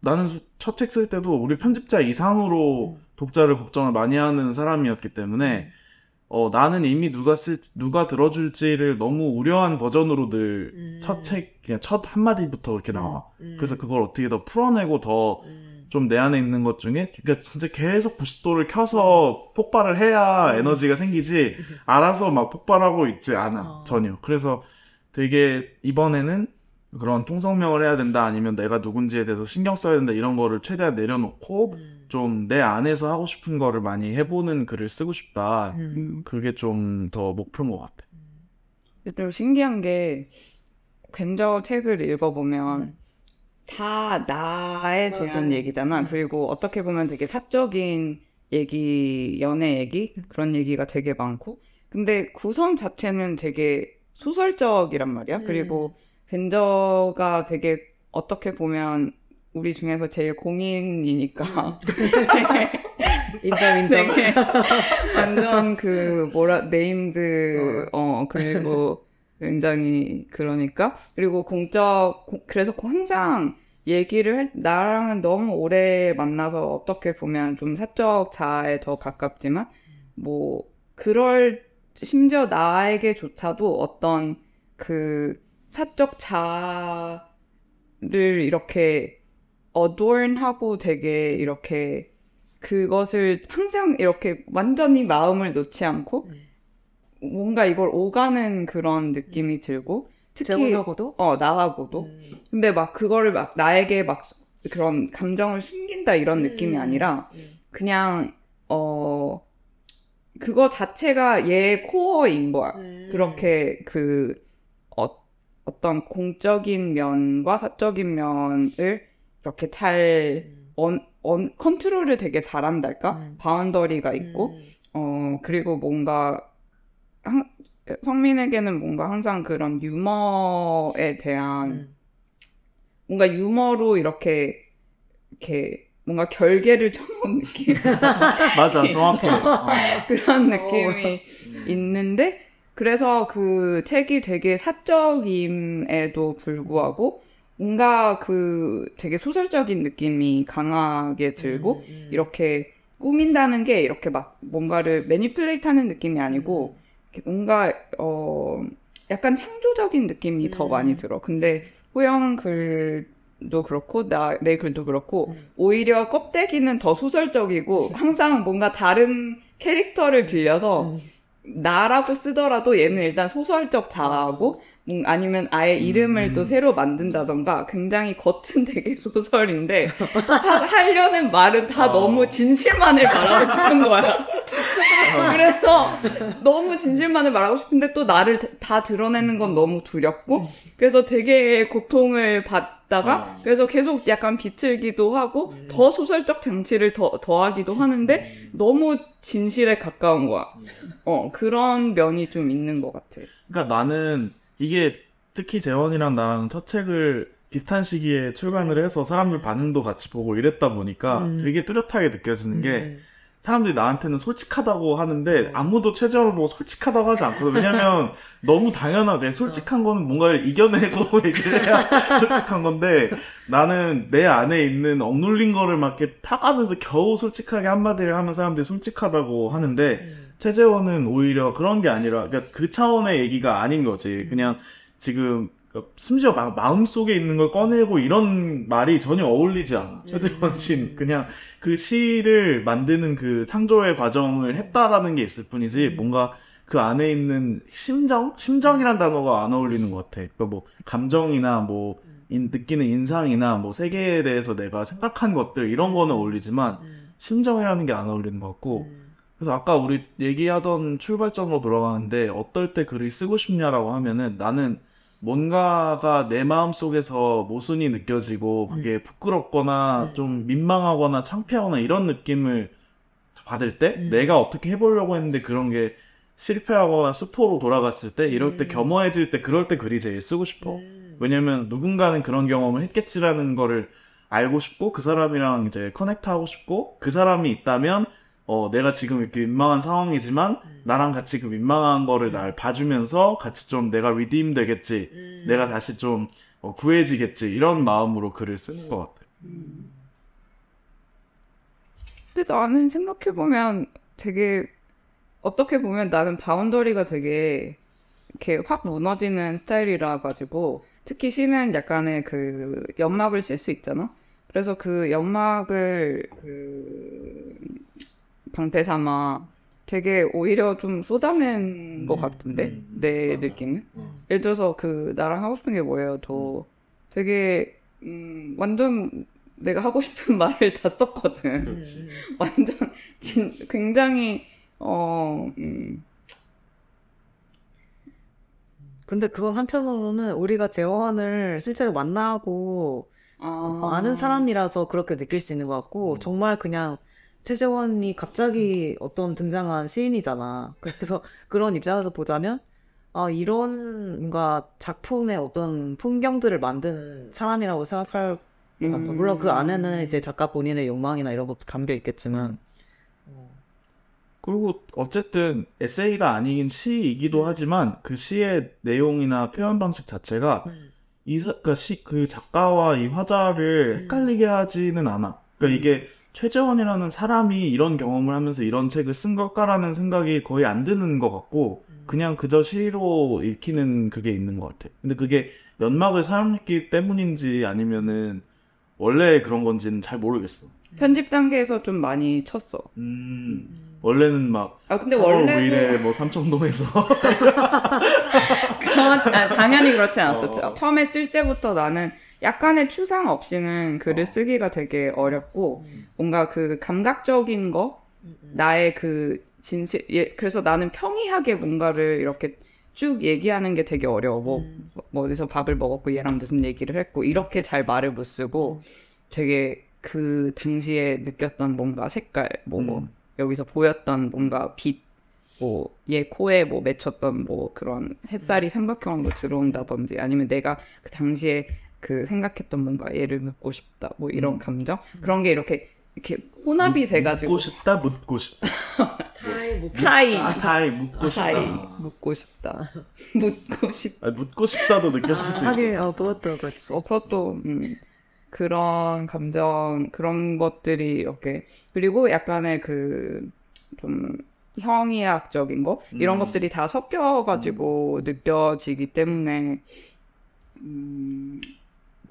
나는 첫 책 쓸 때도 우리 편집자 이상으로 음. 독자를 걱정을 많이 하는 사람이었기 때문에 어 나는 이미 누가 쓸 누가 들어줄지를 너무 우려한 버전으로 늘 음. 첫책 그냥 첫 한마디부터 이렇게 나와. 음. 그래서 그걸 어떻게 더 풀어내고 더 좀 음. 내 안에 있는 것 중에 그러니까 진짜 계속 90도를 켜서 폭발을 해야 음. 에너지가 생기지 알아서 막 폭발하고 있지 않아 어. 전혀 그래서 되게 이번에는 그런 통성명을 해야 된다 아니면 내가 누군지에 대해서 신경 써야 된다 이런 거를 최대한 내려놓고 음. 좀내 안에서 하고 싶은 거를 많이 해보는 글을 쓰고 싶다 음. 음. 그게 좀 더 목표인 것 같아 근데 좀 신기한 게 겐저 책을 읽어보면 음. 다 나에. 대한 얘기잖아. 그리고 어떻게 보면 되게 사적인 얘기, 연애 얘기 그런 얘기가 되게 많고, 근데 구성 자체는 되게 소설적이란 말이야. 음. 그리고 겐저가 되게 어떻게 보면 우리 중에서 제일 공인이니까 인정 인정. 되게 완전 그 뭐라 named 어 그리고 굉장히 그러니까. 그리고 공적 고- 그래서 항상 얘기를 할 나랑은 너무 오래 만나서 어떻게 보면 좀 사적 자아에 더 가깝지만 뭐 그럴 심지어 나에게조차도 어떤 그 사적 자아를 이렇게 adorn하고 되게 이렇게 그것을 항상 이렇게 완전히 마음을 놓지 않고 뭔가 이걸 오가는 그런 느낌이 들고 특히 어 나하고도 음. 근데 막 그거를 막 나에게 막 그런 감정을 숨긴다 이런 느낌이 음. 아니라 음. 그냥 어 그거 자체가 얘의 코어인 거야. 음. 그렇게 그 어, 어떤 공적인 면과 사적인 면을 이렇게 잘 음. 언, 언, 컨트롤을 되게 잘한달까? 음. boundary가 있고, 어, 그리고 뭔가, 한, 성민에게는 뭔가 항상 그런 유머에 대한, 음. 뭔가 유머로 이렇게, 이렇게, 뭔가 결계를 쳐놓은 느낌? 맞아, 정확해. 어. 그런 느낌이 음. 있는데, 그래서 그 책이 되게 사적임에도 불구하고, 뭔가 그 되게 소설적인 느낌이 강하게 들고, 음, 음. 이렇게 꾸민다는 게 이렇게 막 뭔가를 매니플레이트 하는 느낌이 아니고, 이렇게 뭔가, 어, 약간 창조적인 느낌이 더 음. 많이 들어. 근데 호영 글도 그렇고, 나, 내 글도 그렇고, 음. 오히려 껍데기는 더 소설적이고, 항상 뭔가 다른 캐릭터를 빌려서, 음. 나라고 쓰더라도 얘는 일단 소설적 자아고, 음, 아니면 아예 이름을 음. 또 새로 만든다던가, 굉장히 겉은 되게 소설인데, 하, 하려는 말은 다 어. 너무 진실만을 말하고 싶은 거야. 그래서 너무 진실만을 말하고 싶은데 또 나를 다- 다 드러내는 건 너무 두렵고, 그래서 되게 고통을 받 다가, 어. 그래서 계속 약간 비틀기도 하고, 더 소설적 장치를 더, 더하기도 하는데, 너무 진실에 가까운 거야. 어, 그런 면이 좀 있는 것 같아. 그러니까 나는 이게 특히 재원이랑 나랑 첫 책을 비슷한 시기에 출간을 해서 사람들 반응도 같이 보고 이랬다 보니까 음. 되게 뚜렷하게 느껴지는 게 음. 사람들이 나한테는 솔직하다고 하는데 아무도 최재원을 보고 솔직하다고 하지 않거든. 왜냐면 너무 당연하게 솔직한 거는 뭔가를 이겨내고 얘기를 해야 솔직한 건데 나는 내 안에 있는 억눌린 거를 막 이렇게 타가면서 겨우 솔직하게 한마디를 하면 사람들이 솔직하다고 하는데 음. 최재원은 오히려 그런 게 아니라 그러니까 그 차원의 얘기가 아닌 거지. 그냥 지금 그 심지어 마, 마음속에 있는 걸 꺼내고 이런 말이 전혀 어울리지 않아. 최재원 씨는 그냥 그 시를 만드는 그 창조의 과정을 했다라는 게 있을 뿐이지 뭔가 그 안에 있는 심정? 심정이란 단어가 안 어울리는 것 같아. 그러니까 뭐 감정이나 뭐 인- 느끼는 인상이나 뭐 세계에 대해서 내가 생각한 것들 이런 거는 어울리지만 음. 심정이라는 게 안 어울리는 것 같고 음. 그래서 아까 우리 얘기하던 출발점으로 돌아가는데 어떨 때 글을 쓰고 싶냐라고 하면은 나는 뭔가가 내 마음 속에서 모순이 느껴지고 그게 부끄럽거나 음. 좀 민망하거나 창피하거나 이런 느낌을 받을 때 음. 내가 어떻게 해보려고 했는데 그런 게 실패하거나 수포로 돌아갔을 때 이럴 때 음. 겸허해질 때 그럴 때 글이 제일 쓰고 싶어. 음. 왜냐면 누군가는 그런 경험을 했겠지라는 거를 알고 싶고 그 사람이랑 이제 커넥트하고 싶고 그 사람이 있다면 어 내가 지금 이렇게 민망한 상황이지만 음. 나랑 같이 그 민망한 거를 날 봐주면서 같이 좀 내가 리딤 되겠지 음. 내가 다시 좀 어, 구해지겠지 이런 마음으로 글을 쓰는 것 같아. 근데 나는 생각해 보면 되게, 어떻게 보면 나는 바운더리가 되게 이렇게 확 무너지는 스타일이라 가지고, 특히 시는 약간의 그 연막을 칠 수 있잖아? 그래서 그 연막을 그 방패 삼아 되게 오히려 좀 쏟아낸 것 같은데? 음, 내 맞아. 느낌은? 음. 예를 들어서 그 나랑 하고 싶은 게 뭐예요? 더 되게 음 완전 내가 하고 싶은 말을 다 썼거든. 그렇지. 완전 진 굉장히 어 음, 근데 그건 한편으로는 우리가 재원을 실제로 만나고 아, 아는 사람이라서 그렇게 느낄 수 있는 것 같고 정말 그냥 최재원이 갑자기 어떤 등장한 시인이잖아. 그래서 그런 입장에서 보자면 아 이런 뭔가 작품의 어떤 풍경들을 만드는 사람이라고 생각할 것 같아. 음. 물론 그 안에는 이제 작가 본인의 욕망이나 이런 것도 담겨 있겠지만 그리고 어쨌든 에세이가 아닌 시이기도 하지만 그 시의 내용이나 표현 방식 자체가 이 사- 그러니까 시, 그 작가와 이 화자를 헷갈리게 하지는 않아. 그러니까 이게 최재원이라는 사람이 이런 경험을 하면서 이런 책을 쓴 걸까라는 생각이 거의 안 드는 것 같고 그냥 그저 시로 읽히는 그게 있는 것 같아. 근데 그게 연막을 사용했기 때문인지 아니면은 원래 그런 건지는 잘 모르겠어. 편집 단계에서 좀 많이 쳤어. 음, 원래는 막 아 근데 원래 원래도 뭐 삼청동에서 그건 아, 당연히 그렇지 않았었죠. 어. 처음에 쓸 때부터 나는 약간의 추상 없이는 글을 쓰기가 되게 어렵고 뭔가 그 감각적인 거 나의 그 진실 예, 그래서 나는 평이하게 뭔가를 이렇게 쭉 얘기하는 게 되게 어려워. 뭐, 뭐 어디서 밥을 먹었고 얘랑 무슨 얘기를 했고 이렇게 잘 말을 못 쓰고 되게 그 당시에 느꼈던 뭔가 색깔 뭐 음. 여기서 보였던 뭔가 빛 뭐얘 코에 뭐 맺혔던 뭐 그런 햇살이 삼각형으로 들어온다든지 아니면 내가 그 당시에 그 생각했던 뭔가 얘를 묻고 싶다 뭐 이런 음. 감정 그런 게 이렇게 이렇게 혼합이 돼가지고 묻고 싶다, 묻고 싶다. 타이 뭐 타이 아, 타이 묻고 싶다. 타이 묻고 싶다 묻고 싶다 아, 묻고 싶다도 느꼈을 수 있어. 하긴 어 그것도 그렇지. 어, 그것도 음, 그런 감정 그런 것들이 이렇게 그리고 약간의 그좀 형이학적인 거 이런 음. 것들이 다 섞여가지고 느껴지기 때문에 음,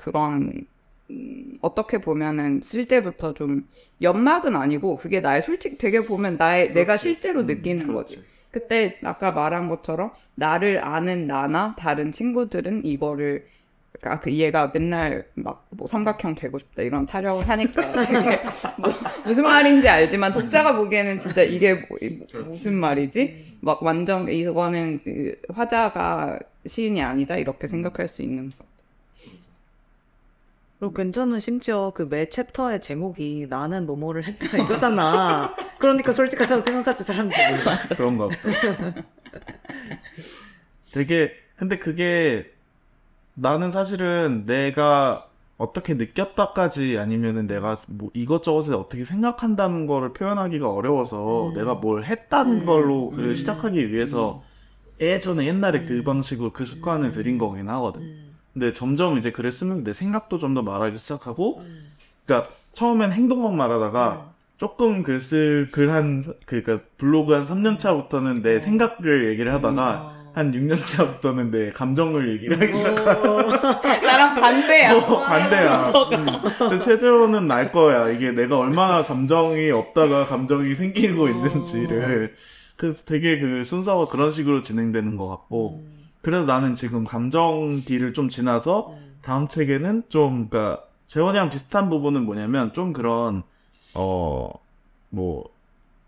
그런 음, 어떻게 보면은 쓸 때부터 좀 연막은 아니고 그게 나의 솔직 되게 보면 나의 내가 그렇지. 실제로 음, 느끼는 그렇지. 거지. 그때 아까 말한 것처럼 나를 아는 나나 다른 친구들은 이거를 아, 그 얘가 맨날 막 뭐 삼각형 되고 싶다 이런 타령을 하니까 뭐 무슨 말인지 알지만 독자가 보기에는 진짜 이게 뭐, 이- 무슨 말이지? 막 완전 이거는 그 화자가 시인이 아니다 이렇게 생각할 수 있는 것 같아. 그리고 괜찮은 심지어 그 매 챕터의 제목이 나는 뭐뭐를 했다 이거잖아. 그러니까 솔직하다고 생각하지 사람들이. 그런 거 같다. 되게 근데 그게 나는 사실은 내가 어떻게 느꼈다까지 아니면은 내가 뭐 이것저것을 어떻게 생각한다는 거를 표현하기가 어려워서 음. 내가 뭘 했다는 음. 걸로 글을 음. 시작하기 위해서 예전에 옛날에 그 방식으로 그 습관을 들인 거긴 하거든. 음. 근데 점점 이제 글을 쓰면서 내 생각도 좀 더 말하기 시작하고 음. 그러니까 처음엔 행동만 말하다가 조금 글 쓸 글한 그러니까 블로그 한 3년 차부터는 내 어. 생각을 얘기를 하다가 어. 한 6년 차부터는 내 감정을 얘기를 하기 시작하고 나랑 반대야. 어, 반대야. 음. 근데 최재원은 알 거야. 이게 내가 얼마나 감정이 없다가 감정이 생기고 있는지를. 그래서 되게 그 순서가 그런 식으로 진행되는 것 같고. 음. 그래서 나는 지금 감정 뒤를 좀 지나서 음. 다음 책에는 좀, 그니까, 재원이랑 비슷한 부분은 뭐냐면, 좀 그런, 어, 뭐,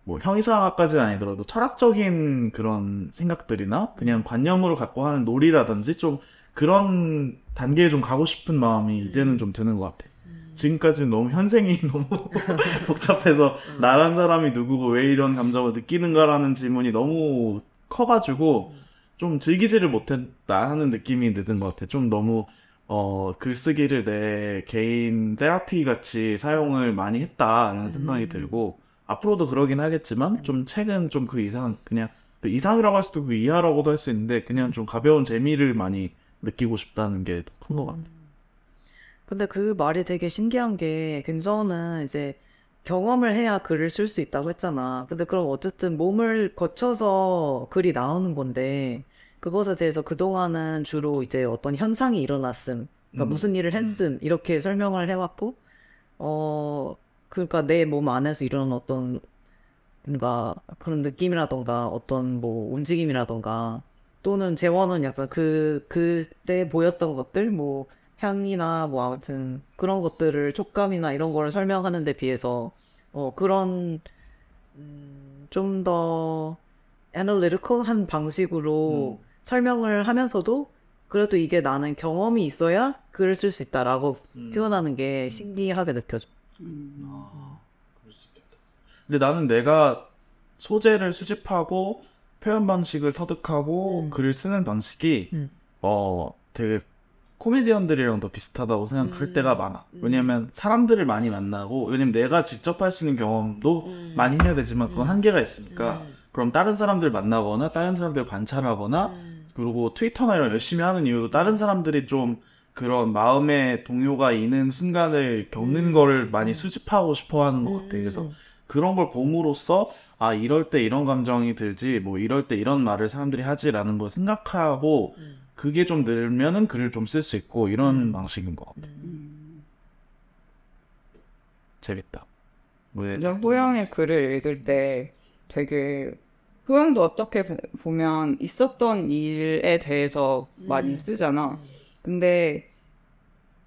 뭐, 형이상학까지는 아니더라도 철학적인 그런 생각들이나, 그냥 관념으로 갖고 하는 놀이라든지, 좀 그런 단계에 좀 가고 싶은 마음이 이제는 좀 드는 것 같아. 지금까지는 너무 현생이 너무 복잡해서, 나란 사람이 누구고 왜 이런 감정을 느끼는가라는 질문이 너무 커가지고, 좀 즐기지를 못했다 하는 느낌이 드는 것 같아. 좀 너무 어 글쓰기를 내 개인 테라피 같이 사용을 많이 했다라는 생각이 음. 들고 앞으로도 그러긴 하겠지만 좀 책은 좀 그 이상 그냥 그 이상이라고 할 수도 있고 이하라고도 할 수 있는데 그냥 좀 가벼운 재미를 많이 느끼고 싶다는 게 더 큰 것 같아. 근데 그 말이 되게 신기한 게 김정은은 이제 경험을 해야 글을 쓸 수 있다고 했잖아. 근데 그럼 어쨌든 몸을 거쳐서 글이 나오는 건데 그것에 대해서 그동안은 주로 이제 어떤 현상이 일어났음, 그러니까 음. 무슨 일을 했음 이렇게 설명을 해왔고 어 그러니까 내 몸 안에서 일어난 어떤 뭔가 그런 느낌이라던가 어떤 뭐 움직임이라던가 또는 재원은 약간 그 그때 보였던 것들 뭐 향이나 뭐 아무튼 그런 것들을 촉감이나 이런 거를 설명하는 데 비해서 어 그런 음, 좀더 애널리티컬한 방식으로 설명을 하면서도 그래도 이게 나는 경험이 있어야 글을 쓸 수 있다라고 음. 표현하는 게 신기하게 느껴져. 음. 아, 그럴 수 있겠다. 근데 나는 내가 소재를 수집하고 표현 방식을 터득하고 음. 글을 쓰는 방식이 음. 어 되게 코미디언들이랑 더 비슷하다고 생각할 때가 많아. 왜냐면 사람들을 많이 만나고 왜냐면 내가 직접 할 수 있는 경험도 많이 해야 되지만 그건 한계가 있으니까. 그럼 다른 사람들 만나거나 다른 사람들 관찰하거나 그리고 트위터나 이런 열심히 하는 이유도 다른 사람들이 좀 그런 마음의 동요가 있는 순간을 겪는 거를 많이 수집하고 싶어 하는 것 같아. 그래서 그런 걸 봄으로써 아 이럴 때 이런 감정이 들지 뭐 이럴 때 이런 말을 사람들이 하지라는 걸 생각하고 그게 좀 늘면은 글을 좀 쓸 수 있고 이런 방식인 것 같아. 재밌다. 왜? 호영의 글을 읽을 때 되게 호영도 어떻게 보- 보면 있었던 일에 대해서 많이 쓰잖아. 근데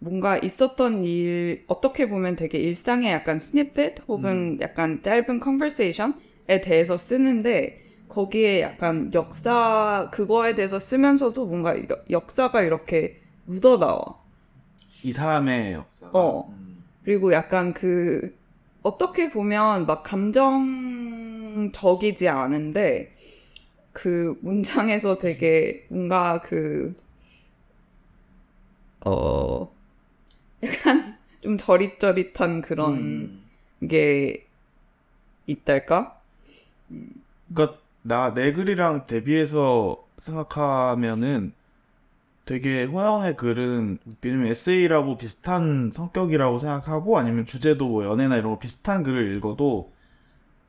뭔가 있었던 일 어떻게 보면 되게 일상의 약간 스니펫 혹은 약간 짧은 컨버세이션에 대해서 쓰는데 거기에 약간 역사 그거에 대해서 쓰면서도 뭔가 여- 역사가 이렇게 묻어 나와. 이 사람의 역사. 어. 그리고 약간 그 어떻게 보면 막 감정적이지 않은데 그 문장에서 되게 뭔가 그 어, 약간 좀 저릿저릿한 그런 음. 게 있달까? 그러니까 나 내 글이랑 대비해서 생각하면은 되게 호영의 글은 왜냐면 에세이라고 비슷한 성격이라고 생각하고 아니면 주제도 뭐 연애나 이런 거 비슷한 글을 읽어도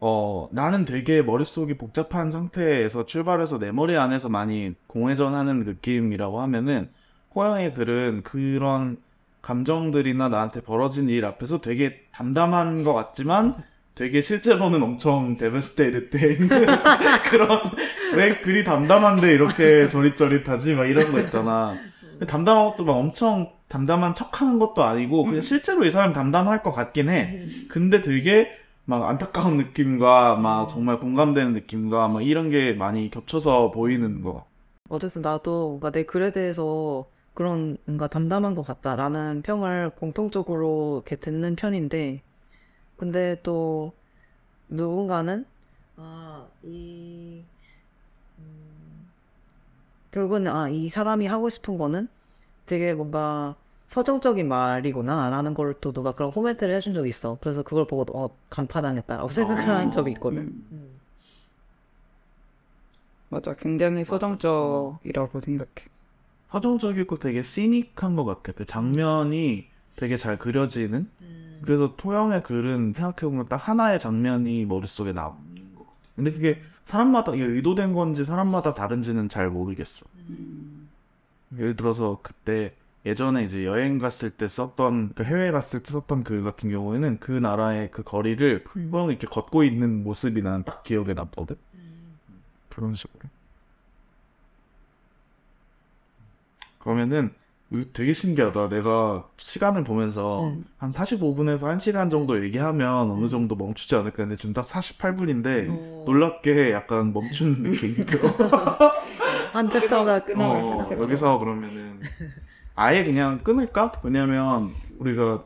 어 나는 되게 머릿속이 복잡한 상태에서 출발해서 내 머리 안에서 많이 공회전하는 느낌이라고 하면은 호영의 글은 그런 감정들이나 나한테 벌어진 일 앞에서 되게 담담한 것 같지만 되게 실제로는 엄청 데베스테이드 돼 있는 그런 왜 글이 담담한데 이렇게 저릿저릿하지 막 이런 거 있잖아. 담담한 것도 막 엄청 담담한 척하는 것도 아니고 그냥 실제로 이 사람 담담할 것 같긴 해. 근데 되게 막 안타까운 느낌과 막 정말 공감되는 느낌과 막 이런 게 많이 겹쳐서 보이는 거. 어쨌든 나도 뭔가 내 글에 대해서 그런 뭔가 담담한 것 같다라는 평을 공통적으로 이렇게 듣는 편인데, 근데 또 누군가는 아, 이 음, 결국은 아, 이 사람이 하고 싶은 거는 되게 뭔가 서정적인 말이구나라는 걸 또 누가 그런 코멘트를 해준 적이 있어. 그래서 그걸 보고 어, 간파당했다라고 생각을 한 적이 있거든. 음. 맞아, 굉장히 서정적이라고 생각해. 서정적이고 되게 시닉한 것 같아. 그 장면이 되게 잘 그려지는. 그래서 토영의 글은 생각해보면 딱 하나의 장면이 머릿속에 남는 것 같아. 근데 그게 사람마다 이게 의도된 건지 사람마다 다른지는 잘 모르겠어. 예를 들어서 그때 예전에 이제 여행 갔을 때 썼던 그 해외 갔을 때 썼던 글 같은 경우에는 그 나라의 그 거리를 토영이 이렇게 걷고 있는 모습이 나는 딱 기억에 남거든. 그런 식으로. 그러면은 되게 신기하다. 내가 시간을 보면서 음. 한 45분에서 1시간 정도 얘기하면 어느 정도 멈추지 않을까 했는데 지금 딱 48분인데 어. 놀랍게 약간 멈춘 느낌이 들어. 한 챕터가 끊어. 어, 여기서 그러면은 아예 그냥 끊을까? 왜냐면 우리가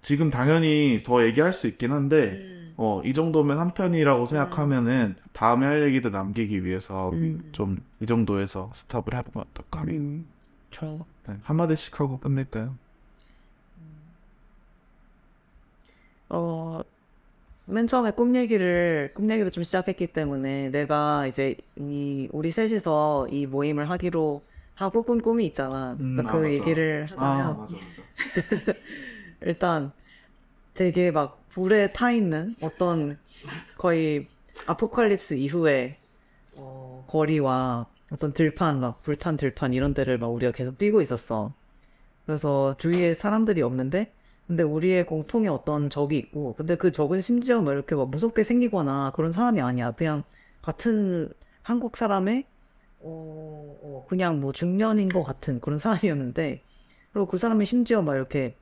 지금 당연히 더 얘기할 수 있긴 한데 어, 이 정도면 한 편이라고 생각하면은 다음에 할 얘기도 남기기 위해서 음. 좀이 정도에서 스탑을 해보면 어떨까? 음. 좋아. 네, 한마디씩 하고 끝낼까요? 어, 맨 처음에 꿈 얘기를, 꿈 얘기를 좀 시작했기 때문에 내가 이제 이, 우리 셋이서 이 모임을 하기로 하고 꾼 꿈이 있잖아. 그래서 음, 아, 그 맞아. 얘기를 하자면, 아, 맞아, 맞아. 일단 되게 막 불에 타 있는 어떤 거의 아포칼립스 이후에 어, 거리와 어떤 들판, 막 불탄 들판 이런 데를 막 우리가 계속 뛰고 있었어. 그래서 주위에 사람들이 없는데, 근데 우리의 공통의 어떤 적이 있고, 근데 그 적은 심지어 뭐 이렇게 막 무섭게 생기거나 그런 사람이 아니야. 그냥 같은 한국 사람의, 어, 어, 그냥 뭐 중년인 것 같은 그런 사람이었는데, 그리고 그 사람이 심지어 막 이렇게,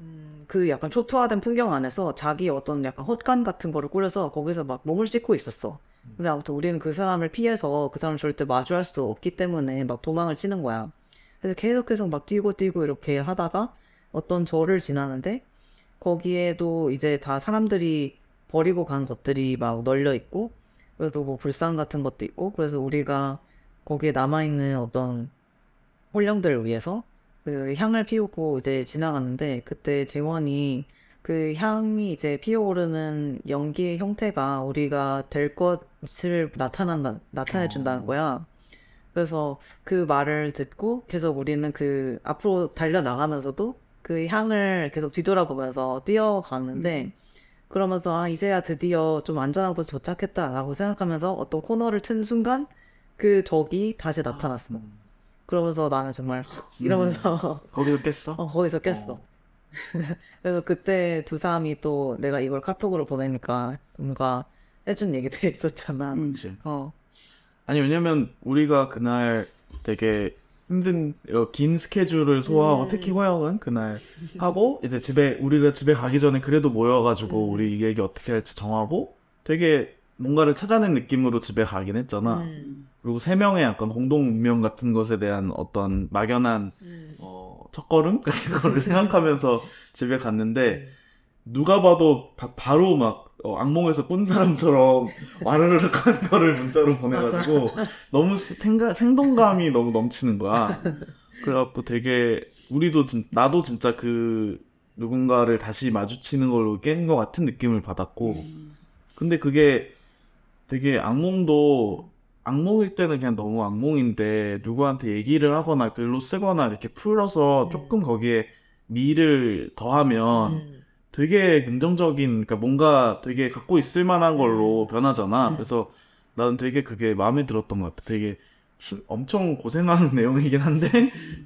음, 그 약간 초토화된 풍경 안에서 자기 어떤 약간 헛간 같은 거를 꾸려서 거기서 막 몸을 씻고 있었어. 근데 아무튼 우리는 그 사람을 피해서 그 사람을 절대 마주할 수 없기 때문에 막 도망을 치는 거야. 그래서 계속해서 막 뛰고 뛰고 이렇게 하다가 어떤 절을 지나는데 거기에도 이제 다 사람들이 버리고 간 것들이 막 널려 있고 그래도 뭐 불상 같은 것도 있고 그래서 우리가 거기에 남아있는 어떤 혼령들을 위해서 그 향을 피우고 이제 지나갔는데 그때 재원이 그 향이 이제 피어오르는 연기의 형태가 우리가 될 것을 나타난다 나타내 준다는 거야. 그래서 그 말을 듣고 계속 우리는 그 앞으로 달려 나가면서도 그 향을 계속 뒤돌아보면서 뛰어가는데 그러면서 아 이제야 드디어 좀 안전한 곳에 도착했다라고 생각하면서 어떤 코너를 튼 순간 그 적이 다시 나타났어. 그러면서 나는 정말 헉 이러면서 거기서 깼어? 어, 거기서 깼어. 그래서 그때 두 사람이 또 내가 이걸 카톡으로 보내니까 뭔가 해준 얘기들이 있었잖아. 음. 그치. 어, 아니 왜냐면 우리가 그날 되게 힘든 어, 긴 스케줄을 소화하고 음. 특히 호영은 그날 하고 이제 집에 우리가 집에 가기 전에 그래도 모여가지고 음. 우리 이 얘기 어떻게 할지 정하고 되게 뭔가를 찾아낸 느낌으로 집에 가긴 했잖아. 음, 그리고 세 명의 약간 공동 운명 같은 것에 대한 어떤 막연한 음. 어, 첫걸음? 같은 거를 생각하면서 집에 갔는데 누가 봐도 바, 로막 어, 악몽에서 꾼 사람처럼 와르르륵 하는 거를 문자로 보내가지고 너무 시- 생각, 생동감이 너무 넘치는 거야. 그래갖고 되게 우리도 진, 나도 진짜 그 누군가를 다시 마주치는 걸로 깬 것 같은 느낌을 받았고. 근데 그게 되게 악몽도 악몽일 때는 그냥 너무 악몽인데 누구한테 얘기를 하거나 글로 쓰거나 이렇게 풀어서 음. 조금 거기에 미를 더하면 음. 되게 긍정적인 그러니까 뭔가 되게 갖고 있을 만한 걸로 변하잖아. 음. 그래서 나는 되게 그게 마음에 들었던 것 같아. 되게 힘- 엄청 고생하는 내용이긴 한데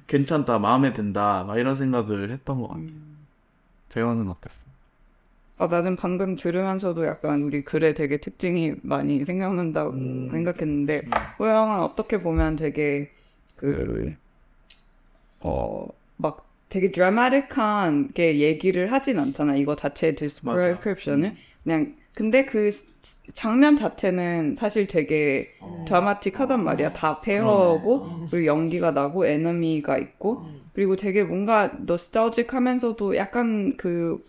괜찮다, 마음에 든다, 막 이런 생각을 했던 것 같아. 재현은 어땠어? 아, 나는 방금 들으면서도 약간 우리 글에 되게 특징이 많이 생각난다고 음. 생각했는데, 호영은 어떻게 보면 되게, 그, 어, 막 되게 드라마틱한 게 얘기를 하진 않잖아. 이거 자체의. 디스크립션을. 그냥, 근데 그 스- 장면 자체는 사실 되게 어. 드라마틱하단 말이야. 다 페어고, 그리고 연기가 나고, 에너미가 있고, 그리고 되게 뭔가 노스탈직 하면서도 약간 그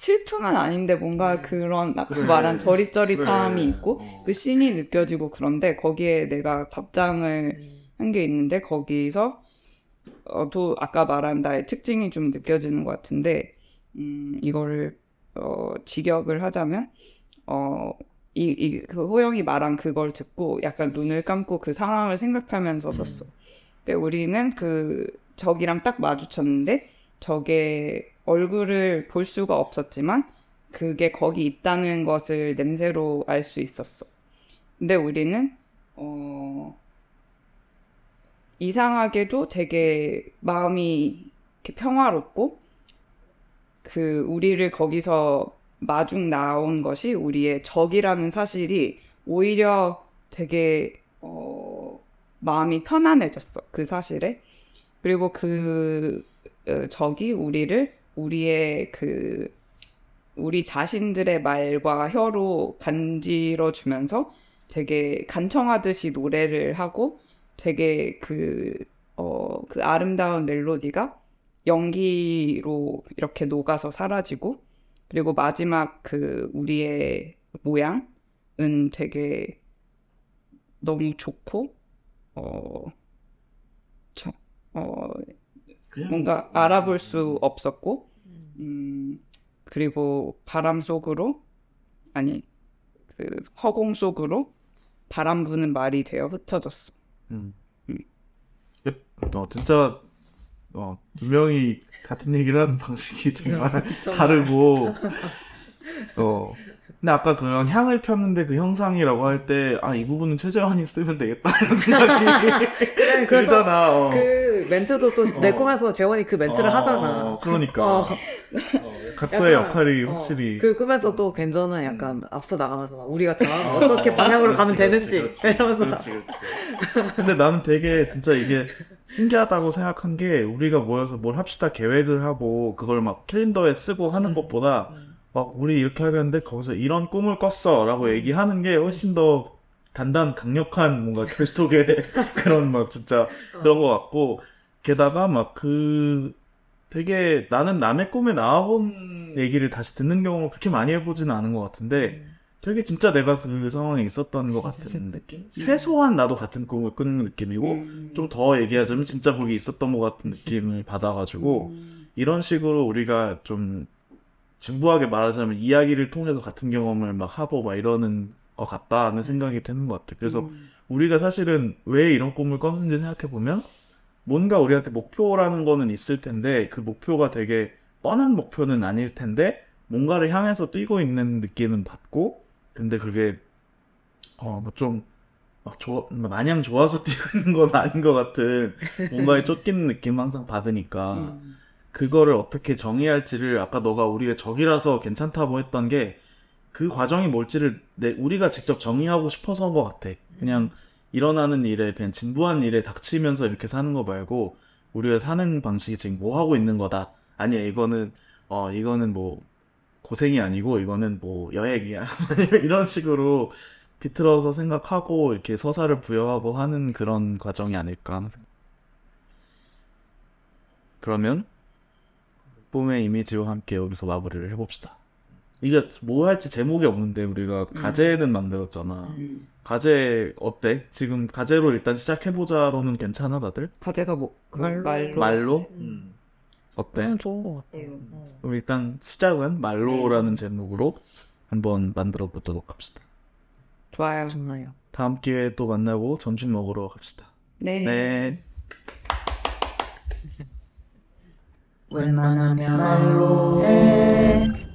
슬픔은 아닌데 뭔가 그런 아까 그래. 말한 저릿저릿함이 그래. 있고 어. 그 씬이 느껴지고 그런데 거기에 내가 답장을 한 게 있는데 거기서 어, 또 아까 말한 나의 특징이 좀 느껴지는 것 같은데 음, 이거를 어, 직역을 하자면 어, 이, 이, 그 호영이 말한 그걸 듣고 약간 눈을 감고 그 상황을 생각하면서 썼어. 근데 우리는 그 적이랑 딱 마주쳤는데 적의 얼굴을 볼 수가 없었지만 그게 거기 있다는 것을 냄새로 알 수 있었어. 근데 우리는 어 이상하게도 되게 마음이 이렇게 평화롭고 그 우리를 거기서 마중 나온 것이 우리의 적이라는 사실이 오히려 되게 어 마음이 편안해졌어 그 사실에 그리고 그 어, 적이 우리를 우리의 그 우리 자신들의 말과 혀로 간지러 주면서 되게 간청하듯이 노래를 하고 되게 그, 어, 그 아름다운 멜로디가 연기로 이렇게 녹아서 사라지고 그리고 마지막 그 우리의 모양은 되게 너무 좋고 어, 저, 어, 뭔가 알아볼 수 없었고, 음, 그리고 바람 속으로, 아니, 그 허공 속으로 바람 부는 말이 되어 흩어졌어. 음. 어, 진짜 어, 두 명이 같은 얘기를 하는 방식이 정말 다르고 어 근데 아까 그런 향을 폈는데 그 형상이라고 할 때 아 이 부분은 최재환이 쓰면 되겠다 이런 생각이 들잖아 어. 그 멘트도 또내 어. 꿈에서 재원이 그 멘트를 어, 하잖아. 어, 그러니까 어. 어, 각도의 역할이 어, 확실히 그 꿈에서도 괜찮은 약간 앞서 나가면서 막 우리가 다음 어떻게 방향으로 가면 그렇지, 되는지 그렇지, 이러면서 그렇지, 그렇지. 근데 나는 되게 진짜 이게 신기하다고 생각한 게 우리가 모여서 뭘 합시다 계획을 하고 그걸 막 캘린더에 쓰고 하는 것보다 막 우리 이렇게 하려는데 거기서 이런 꿈을 꿨어라고 얘기하는 게 훨씬 더 단단 강력한 뭔가 결속의 그런 막 진짜 그런 것 같고 게다가 막 그 되게 나는 남의 꿈에 나와본 얘기를 다시 듣는 경험을 그렇게 많이 해보지는 않은 것 같은데 되게 진짜 내가 그 상황에 있었던 것 같은 느낌? 최소한 나도 같은 꿈을 꾸는 느낌이고 음. 좀더 얘기하자면 진짜 거기 있었던 것 같은 느낌을 받아가지고 음. 이런 식으로 우리가 좀 진부하게 말하자면 이야기를 통해서 같은 경험을 막 하고 막 이러는 것 같다는 생각이 드는 것 같아. 그래서 음. 우리가 사실은 왜 이런 꿈을 꿨는지 생각해 보면 뭔가 우리한테 목표라는 거는 있을 텐데 그 목표가 되게 뻔한 목표는 아닐 텐데 뭔가를 향해서 뛰고 있는 느낌은 받고 근데 그게 어뭐좀 막 좋아 마냥 좋아서 뛰고 있는 건 아닌 것 같은 뭔가에 쫓기는 느낌 항상 받으니까 음. 그거를 어떻게 정의할지를 아까 너가 우리가 적이라서 괜찮다고 했던 게 그 과정이 뭘지를 내 우리가 직접 정의하고 싶어서인 것 같아. 그냥 일어나는 일에 그냥 진부한 일에 닥치면서 이렇게 사는 거 말고 우리가 사는 방식이 지금 뭐 하고 있는 거다. 아니야 이거는 어 이거는 뭐 고생이 아니고 이거는 뭐 여행이야. 이런 식으로 비틀어서 생각하고 이렇게 서사를 부여하고 하는 그런 과정이 아닐까. 그러면 봄의 이미지와 함께 여기서 마무리를 해봅시다. 이게 뭐 할지 제목이 없는데 우리가 가제는 만들었잖아. 음. 가제 어때? 지금 가제로 일단 시작해보자로는 괜찮아 다들? 가제가 뭐, 그 말로. 말로. 말로? 음. 어때? 저는 좋은 것 같아요. 음. 어. 그럼 일단 시작은 말로라는 제목으로 한번 만들어 보도록 합시다. 좋아요. 좋나요? 다음 기회에 또 만나고 점심 먹으러 갑시다. 네. 네. 웬만하면 알로 해. 네.